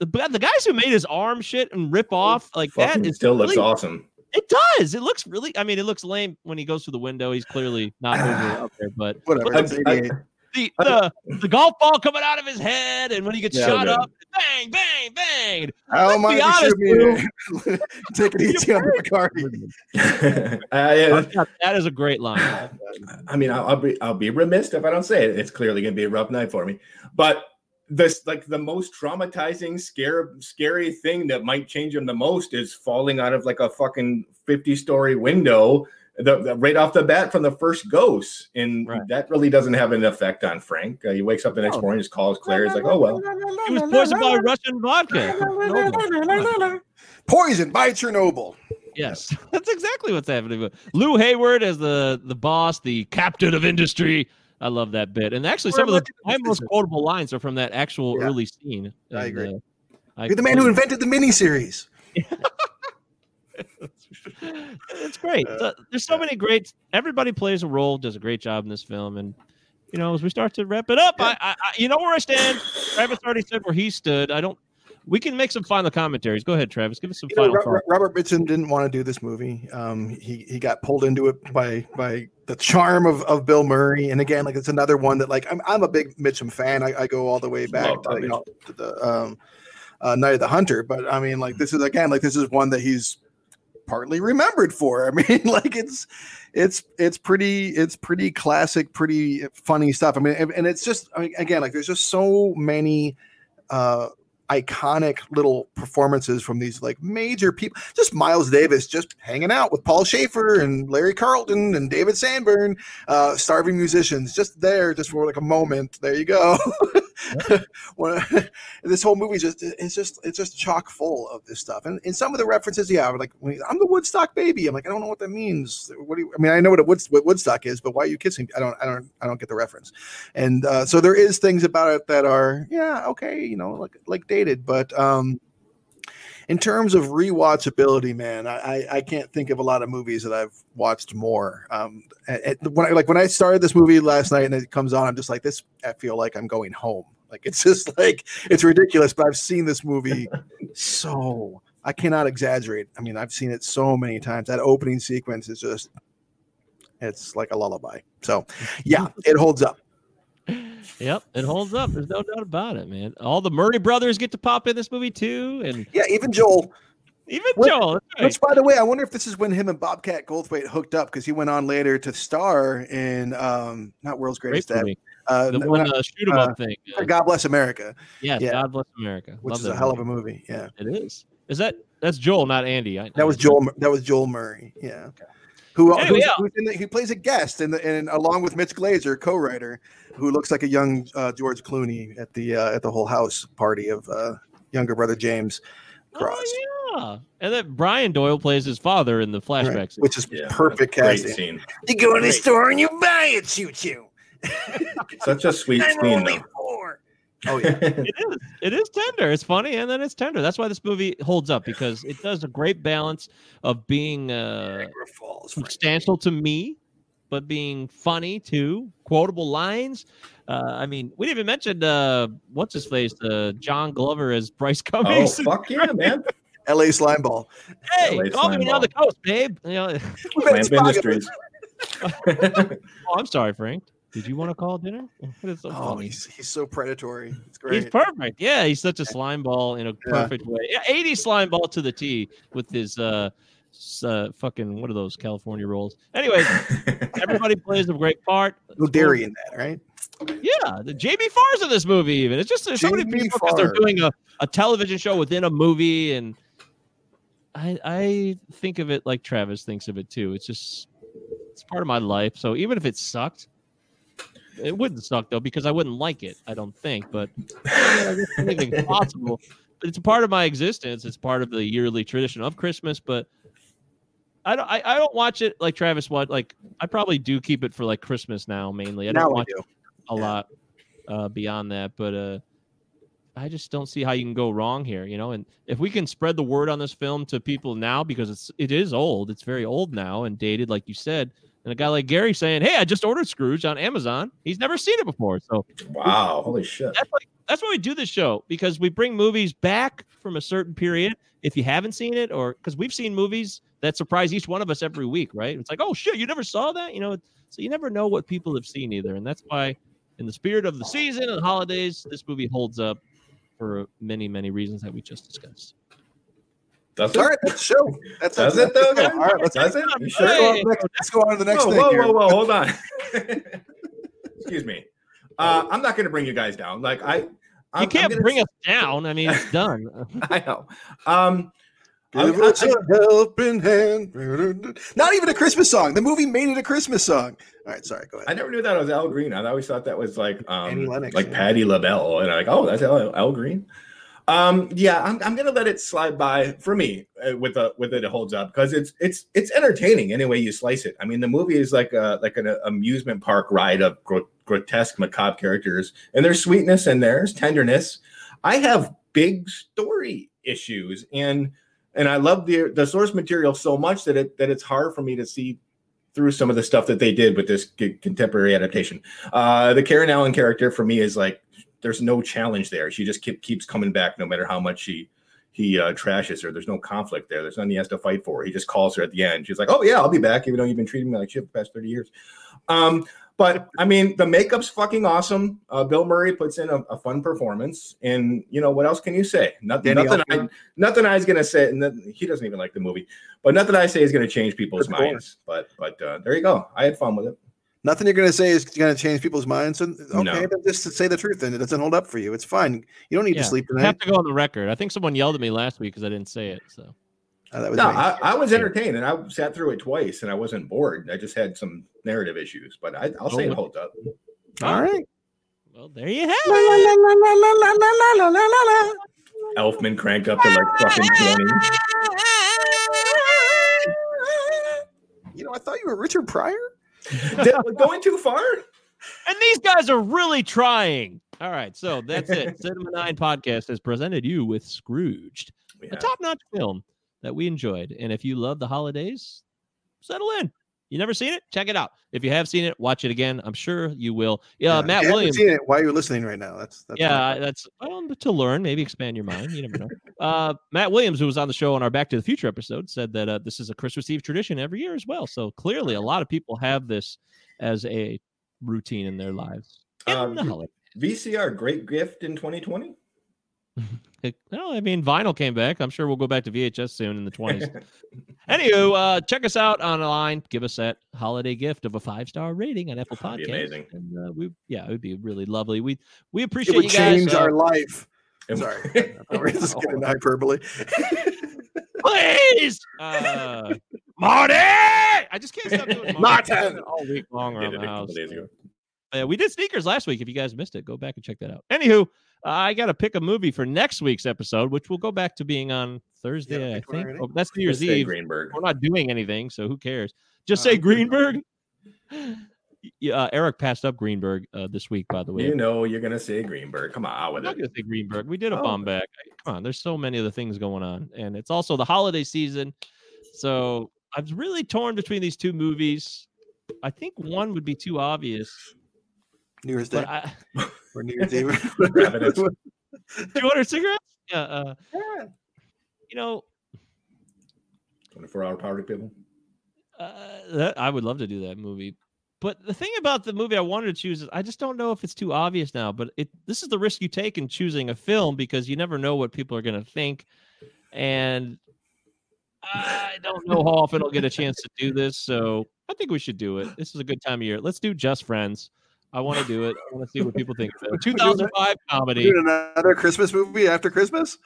the the guys who made his arm shit and rip off like that Fucking is still looks awesome. It does. It looks really. I mean, it looks lame when he goes through the window. He's clearly not over out there, but Whatever. but I- 88. The the, the golf ball coming out of his head, and when he gets Yeah, shot good. up, bang, bang, bang. I don't Let's mind be if you honest, shoot. Take it easy on the McCarthy. Uh, I, That is a great line. I mean, I'll, I'll be I'll be remiss if I don't say it. It's clearly going to be a rough night for me. But this, like, the most traumatizing, scare, scary thing that might change him the most is falling out of like a fucking fifty-story window. The, the- right off the bat from the first ghost, and Right. that really doesn't have an effect on Frank. Uh, he wakes up the next No. morning, his calls Claire. He's like, "Oh well." He was poisoned by Russian vodka. Poisoned by Chernobyl. Yes, that's exactly what's happening. Lew Hayward as the the boss, the captain of industry. I love that bit, and actually, some of the my most quotable lines are from that actual Yeah. early scene. I And, agree. uh, I You're the man who invented the miniseries. it's great. So- there's so many great. Everybody plays a role, does a great job in this film, and you know, as we start to wrap it up, I, I, I you know where I stand. Travis already said where he stood. I don't. We can make some final commentaries. Go ahead, Travis. Give us some You final Ro- thoughts. Robert Mitchum didn't want to do this movie. Um, he he got pulled into it by by the charm of, of Bill Murray, and again, like it's another one that like I'm I'm a big Mitchum fan. I, I go all the way back to, you know, to the um, uh, Night of the Hunter, but I mean, like this is again like this is one that he's partly remembered for. I mean, like it's it's it's pretty it's pretty classic, pretty funny stuff. I mean, and, and it's just I mean, again like there's just so many uh iconic little performances from these like major people. Just Miles Davis just hanging out with Paul Shaffer and Larry Carlton and David Sanborn, uh, starving musicians, just there, just for like a moment. There you go. When- this whole movie is just it's just it's just chock full of this stuff, and, and some of the references, yeah, like I'm the Woodstock baby. I'm like I don't know what that means. What do you? I mean, I know what a Wood, what Woodstock is, but why are you kissing? I don't I don't I don't get the reference. And uh, so there is things about it that are yeah okay, you know, like like dated, but um, in terms of rewatchability, man, I, I can't think of a lot of movies that I've watched more. Um, and- and when I, like when I started this movie last night and it comes on, I'm just like this. I feel like I'm going home. Like it's just like it's ridiculous. But I've seen this movie so I cannot exaggerate. I mean, I've seen it so many times. That opening sequence is just it's like a lullaby. So yeah, it holds up. Yep, it holds up. There's no doubt about it, man. All the Murray brothers get to pop in this movie too, and Yeah, even Joel. even What- Joel. right. Which, by the way, I wonder if this is when him and Bobcat Goldthwait hooked up because he went on later to star in um, not World's Greatest Great Dad, movie. Uh, The one uh, shoot 'em uh, up thing. uh, God Bless America, yes, yeah. God bless America. which Love is a that hell of a movie. movie. Yeah, It is. Is that that's Joel, not Andy? I, that was Joel. That was Joel Murray. Yeah, who Anyway, who's- yeah. who's in the, he plays a guest and and along with Mitch Glazer, co-writer, who looks like a young uh, George Clooney at the uh, at the whole house party of uh, younger brother James Cross, Oh yeah, and then Brian Doyle plays his father in the right, flashbacks. which is Yeah, perfect great casting. scene. You go in the store and you buy it, choo choo. Such a sweet scene, only four. Oh yeah. it is. It is tender. It's funny, and then it's tender. That's why this movie holds up because it does a great balance of being uh, Falls, substantial to me, but being funny too. Quotable lines. Uh, I mean, we didn't even mention uh, what's his face, uh, John Glover as Bryce Oh fuck yeah, man! L.A. Slimeball. hey, LA call me on the coast, babe. You know, Lamp Industries. oh, I'm sorry, Frank. Did you want to call dinner? So Oh, funny. he's, he's so predatory. It's great. He's perfect. Yeah, he's such a slime ball in a perfect way. Yeah, 80 slime ball to the T with his uh, uh fucking what are those California rolls? Anyways, everybody plays a great part. no dairy in that, right? Yeah, the Jamie Farr's in this movie. Even it's just there's so many people because they're doing a, a television show within a movie, and I I think of it like Travis thinks of it too. It's just it's part of my life. So even if it sucked, it wouldn't suck though because I wouldn't like it. I don't think, but anything's possible. But it's a part of my existence. It's part of the yearly tradition of Christmas. But I don't I, I don't watch it like Travis. What like I probably do keep it for like Christmas now mainly. I don't Now watch do. it a lot uh, beyond that, but uh, I just don't see how you can go wrong here. You know, and if we can spread the word on this film to people now because it's it is old, it's very old now and dated, like you said. And a guy like Gary saying, "Hey, I just ordered Scrooge on Amazon. He's never seen it before." So Wow, holy shit. that's like that's why we do this show because we bring movies back from a certain period. If you haven't seen it, or because we've seen movies that surprise each one of us every week, right? It's like, oh shit, you never saw that, you know. So you never know what people have seen either, and that's why, in the spirit of the season and holidays, this movie holds up for many, many reasons that we just discussed. Does All it? right, that's the show. That's Does that's it though? guys? All right, let's, Does it? You sure? let's go on to the next, let's go on to the next whoa, thing. whoa, here. whoa, whoa, hold on. Excuse me. Uh, I'm not going to bring you guys down. Like I, I'm, you can't I'm gonna bring s- us down. I mean, it's done. I know. Um, Give I- us a helping hand. Not even a Christmas song. The movie made it a Christmas song. All right, sorry. Go ahead. I never knew that was Al Green. I always thought that was like um, Lennox, like yeah. Patti LaBelle, and I'm like, oh, that's Al, Al Green. Um, yeah, I'm, I'm gonna let it slide by for me uh, with a with it. Holds up because it's it's it's entertaining any way you slice it. I mean, the movie is like a like an amusement park ride of gro- grotesque, macabre characters, and there's sweetness and there's tenderness. I have big story issues, and and I love the the source material so much that it that it's hard for me to see through some of the stuff that they did with this contemporary adaptation. Uh, the Karen Allen character for me is like there's no challenge there. She just keep, keeps coming back no matter how much she he uh, trashes her. There's no conflict there. There's nothing he has to fight for. He just calls her at the end. She's like, "Oh yeah, I'll be back," even though you've been treating me like shit for the past thirty years. Um, but I mean, the makeup's fucking awesome. Uh, Bill Murray puts in a, a fun performance, and you know what else can you say? Nothing. Danny Nothing. I, nothing I was gonna say. And he doesn't even like the movie, but nothing I say is gonna change people's minds. But but uh, there you go. I had fun with it. Nothing you're going to say is going to change people's minds. And okay, No. then just to say the truth, and it doesn't hold up for you. It's fine. You don't need Yeah, to sleep I have to go on the record. I think someone yelled at me last week because I didn't say it. So Oh, that was No, me. I, I was entertained and I sat through it twice and I wasn't bored. I just had some narrative issues, but I, I'll say it oh. holds up. All right. well, there you have it. Elfman cranked up to like fucking 20. You know, I thought you were Richard Pryor. Going too far? And these guys are really trying. All right, so that's it. Cinema Nine Podcast has presented you with Scrooged, We a top-notch film that we enjoyed. And if you love the holidays, settle in. You never seen it? Check it out. If you have seen it, watch it again. I'm sure you will. Yeah, if Matt you Williams. Seen it while you're listening right now. That's, that's yeah, that's well, to learn, maybe expand your mind. You never know. Uh, Matt Williams, who was on the show on our Back to the Future episode, said that uh, this is a Christmas Eve tradition every year as well. So clearly, a lot of people have this as a routine in their lives. In Um, the holiday. VCR, great gift in 2020. It- no, I mean vinyl came back. I'm sure we'll go back to VHS soon in the 20s. Anywho, uh, check us out online. Give us that holiday gift of a five star rating on Apple That'd Podcasts. amazing. And, uh, we, yeah, it would be really lovely. We we It appreciate would you guys. change uh, our life. And- Sorry, we're just getting hyperbole. please, uh, Marty. I just can't stop doing Marty Martin! all week long Did around the house. days ago. Uh, we did sneakers last week. If you guys missed it, go back and check that out. Anywho, uh, I got to pick a movie for next week's episode, which will go back to being on Thursday. I think? Oh, that's New Year's Eve. Greenberg. We're not doing anything, so who cares? Just Uh, say Greenberg. Yeah, uh, Eric passed up Greenberg uh, this week, by the way. You know you're gonna say Greenberg. Come on out I'm with not going to say Greenberg. We did a Oh. bomb back. Come on, there's so many other things going on, and it's also the holiday season. So I was really torn between these two movies. I think one would be too obvious, New Year's Day but I, or New Year's Eve. Evidence. 200 cigarettes. Yeah, uh, you know, 24 hour party people. uh, that, I would love to do that movie. But the thing about the movie I wanted to choose is I just don't know if it's too obvious now. But it this is the risk you take in choosing a film because you never know what people are going to think, and I don't know how often I'll get a chance to do this. So I think we should do it. This is a good time of year. Let's do Just Friends. I want to do it. I want to see what people think of it. 2005 comedy. Doing another Christmas movie after Christmas.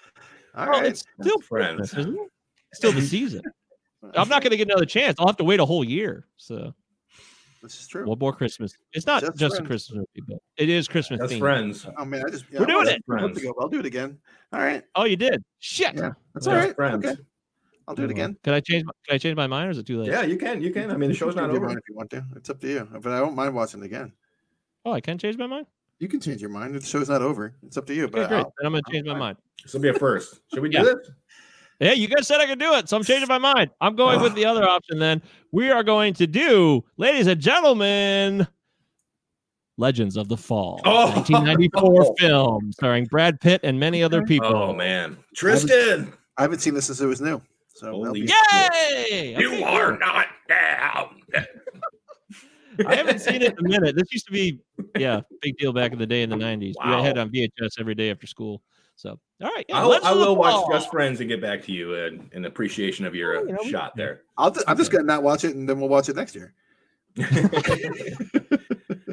All Well, right. it's still Friends. Isn't it? Still the season. I'm not going to get another chance. I'll have to wait a whole year. So This is true. one more Christmas. It's not Just just, a Christmas movie, but it is Christmas That's themed. friends. Oh man, I just yeah, We're I doing it. Friends. I'll do it again. All right. Oh, you did? Shit. Yeah, that's Yeah, all right. Friends. Okay, I'll do it again. Can I change? My, can I change my mind, or is it too late? Yeah, you can. You can. I mean, the show's not over. if you want to. It's up to you. But I don't mind watching it again. Oh, I can't change my mind. You can change your mind. The show's not over. It's up to you. Okay, But great. I'll- Then I'm going to change my mind. This will be a first. Should we do Yeah. this? Yeah, you guys said I could do it, so I'm changing my mind. I'm going with the other option. Then we are going to do, ladies and gentlemen, Legends of the Fall, Oh. 1994 film starring Brad Pitt and many other people. Oh man, Tristan, I haven't seen this since it was new. So that'll Holy be- Yay! you Okay, are not down. I haven't seen it in a minute. This used to be, yeah, big deal back in the day in the 90s. We Wow. had on VHS every day after school. So, all right. Yeah, I'll, Legends I of will watch Fall. Just Friends and get back to you in, in appreciation of your uh, Oh, you know, we- shot there. I'll just, I'm just gonna not watch it, and then we'll watch it next year.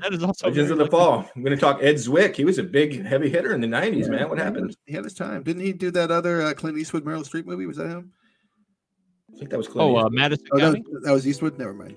That is also Legends of the Fall. I'm going to talk Ed Zwick. He was a big heavy hitter in the 90s, man. What happened? He had his time. Didn't he do that other uh, Clint Eastwood Meryl Streep movie? Was that him? I think that was Clint Oh, uh, Madison Oh, that was, that was Eastwood. Never mind.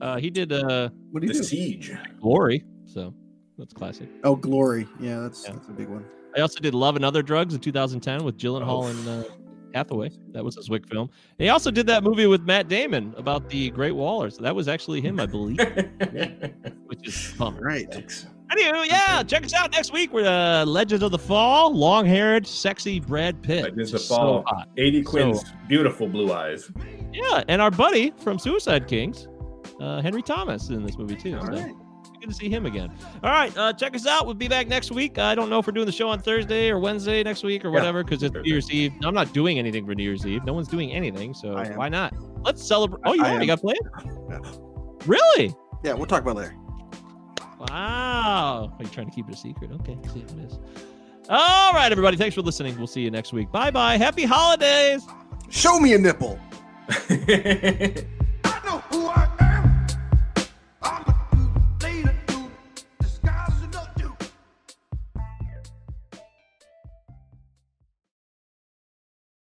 Uh, he did uh, What do you The do? Siege. Glory. So that's classic. Oh, Glory. Yeah, that's Yeah. that's a big one. I also did Love and Other Drugs in 2010 with Gyllenhaal and uh, Hathaway. That was a Zwick film. And he also did that movie with Matt Damon about the Great Wall. Or so that was actually him, I believe, which is fun. Right. Anyway, yeah, check us out next week with uh, Legends of the Fall. Long-haired, sexy Brad Pitt. Legends of the Fall. hot. 80 So- beautiful blue eyes. Yeah, and our buddy from Suicide Kings, uh, Henry Thomas, is in this movie too. All so right. good to see him again. All right, uh, check us out. We'll be back next week. I don't know if we're doing the show on Thursday or Wednesday next week or Yeah, whatever because it's New Year's Eve. I'm not doing anything for New Year's Eve. No one's doing anything, so why not? Let's celebrate. Oh, you I already am. got planned? Yeah. Really? Yeah, we'll talk about it later. Wow. Are you trying to keep it a secret? Okay, see what it is. All right, everybody. Thanks for listening. We'll see you next week. Bye bye. Happy holidays. Show me a nipple.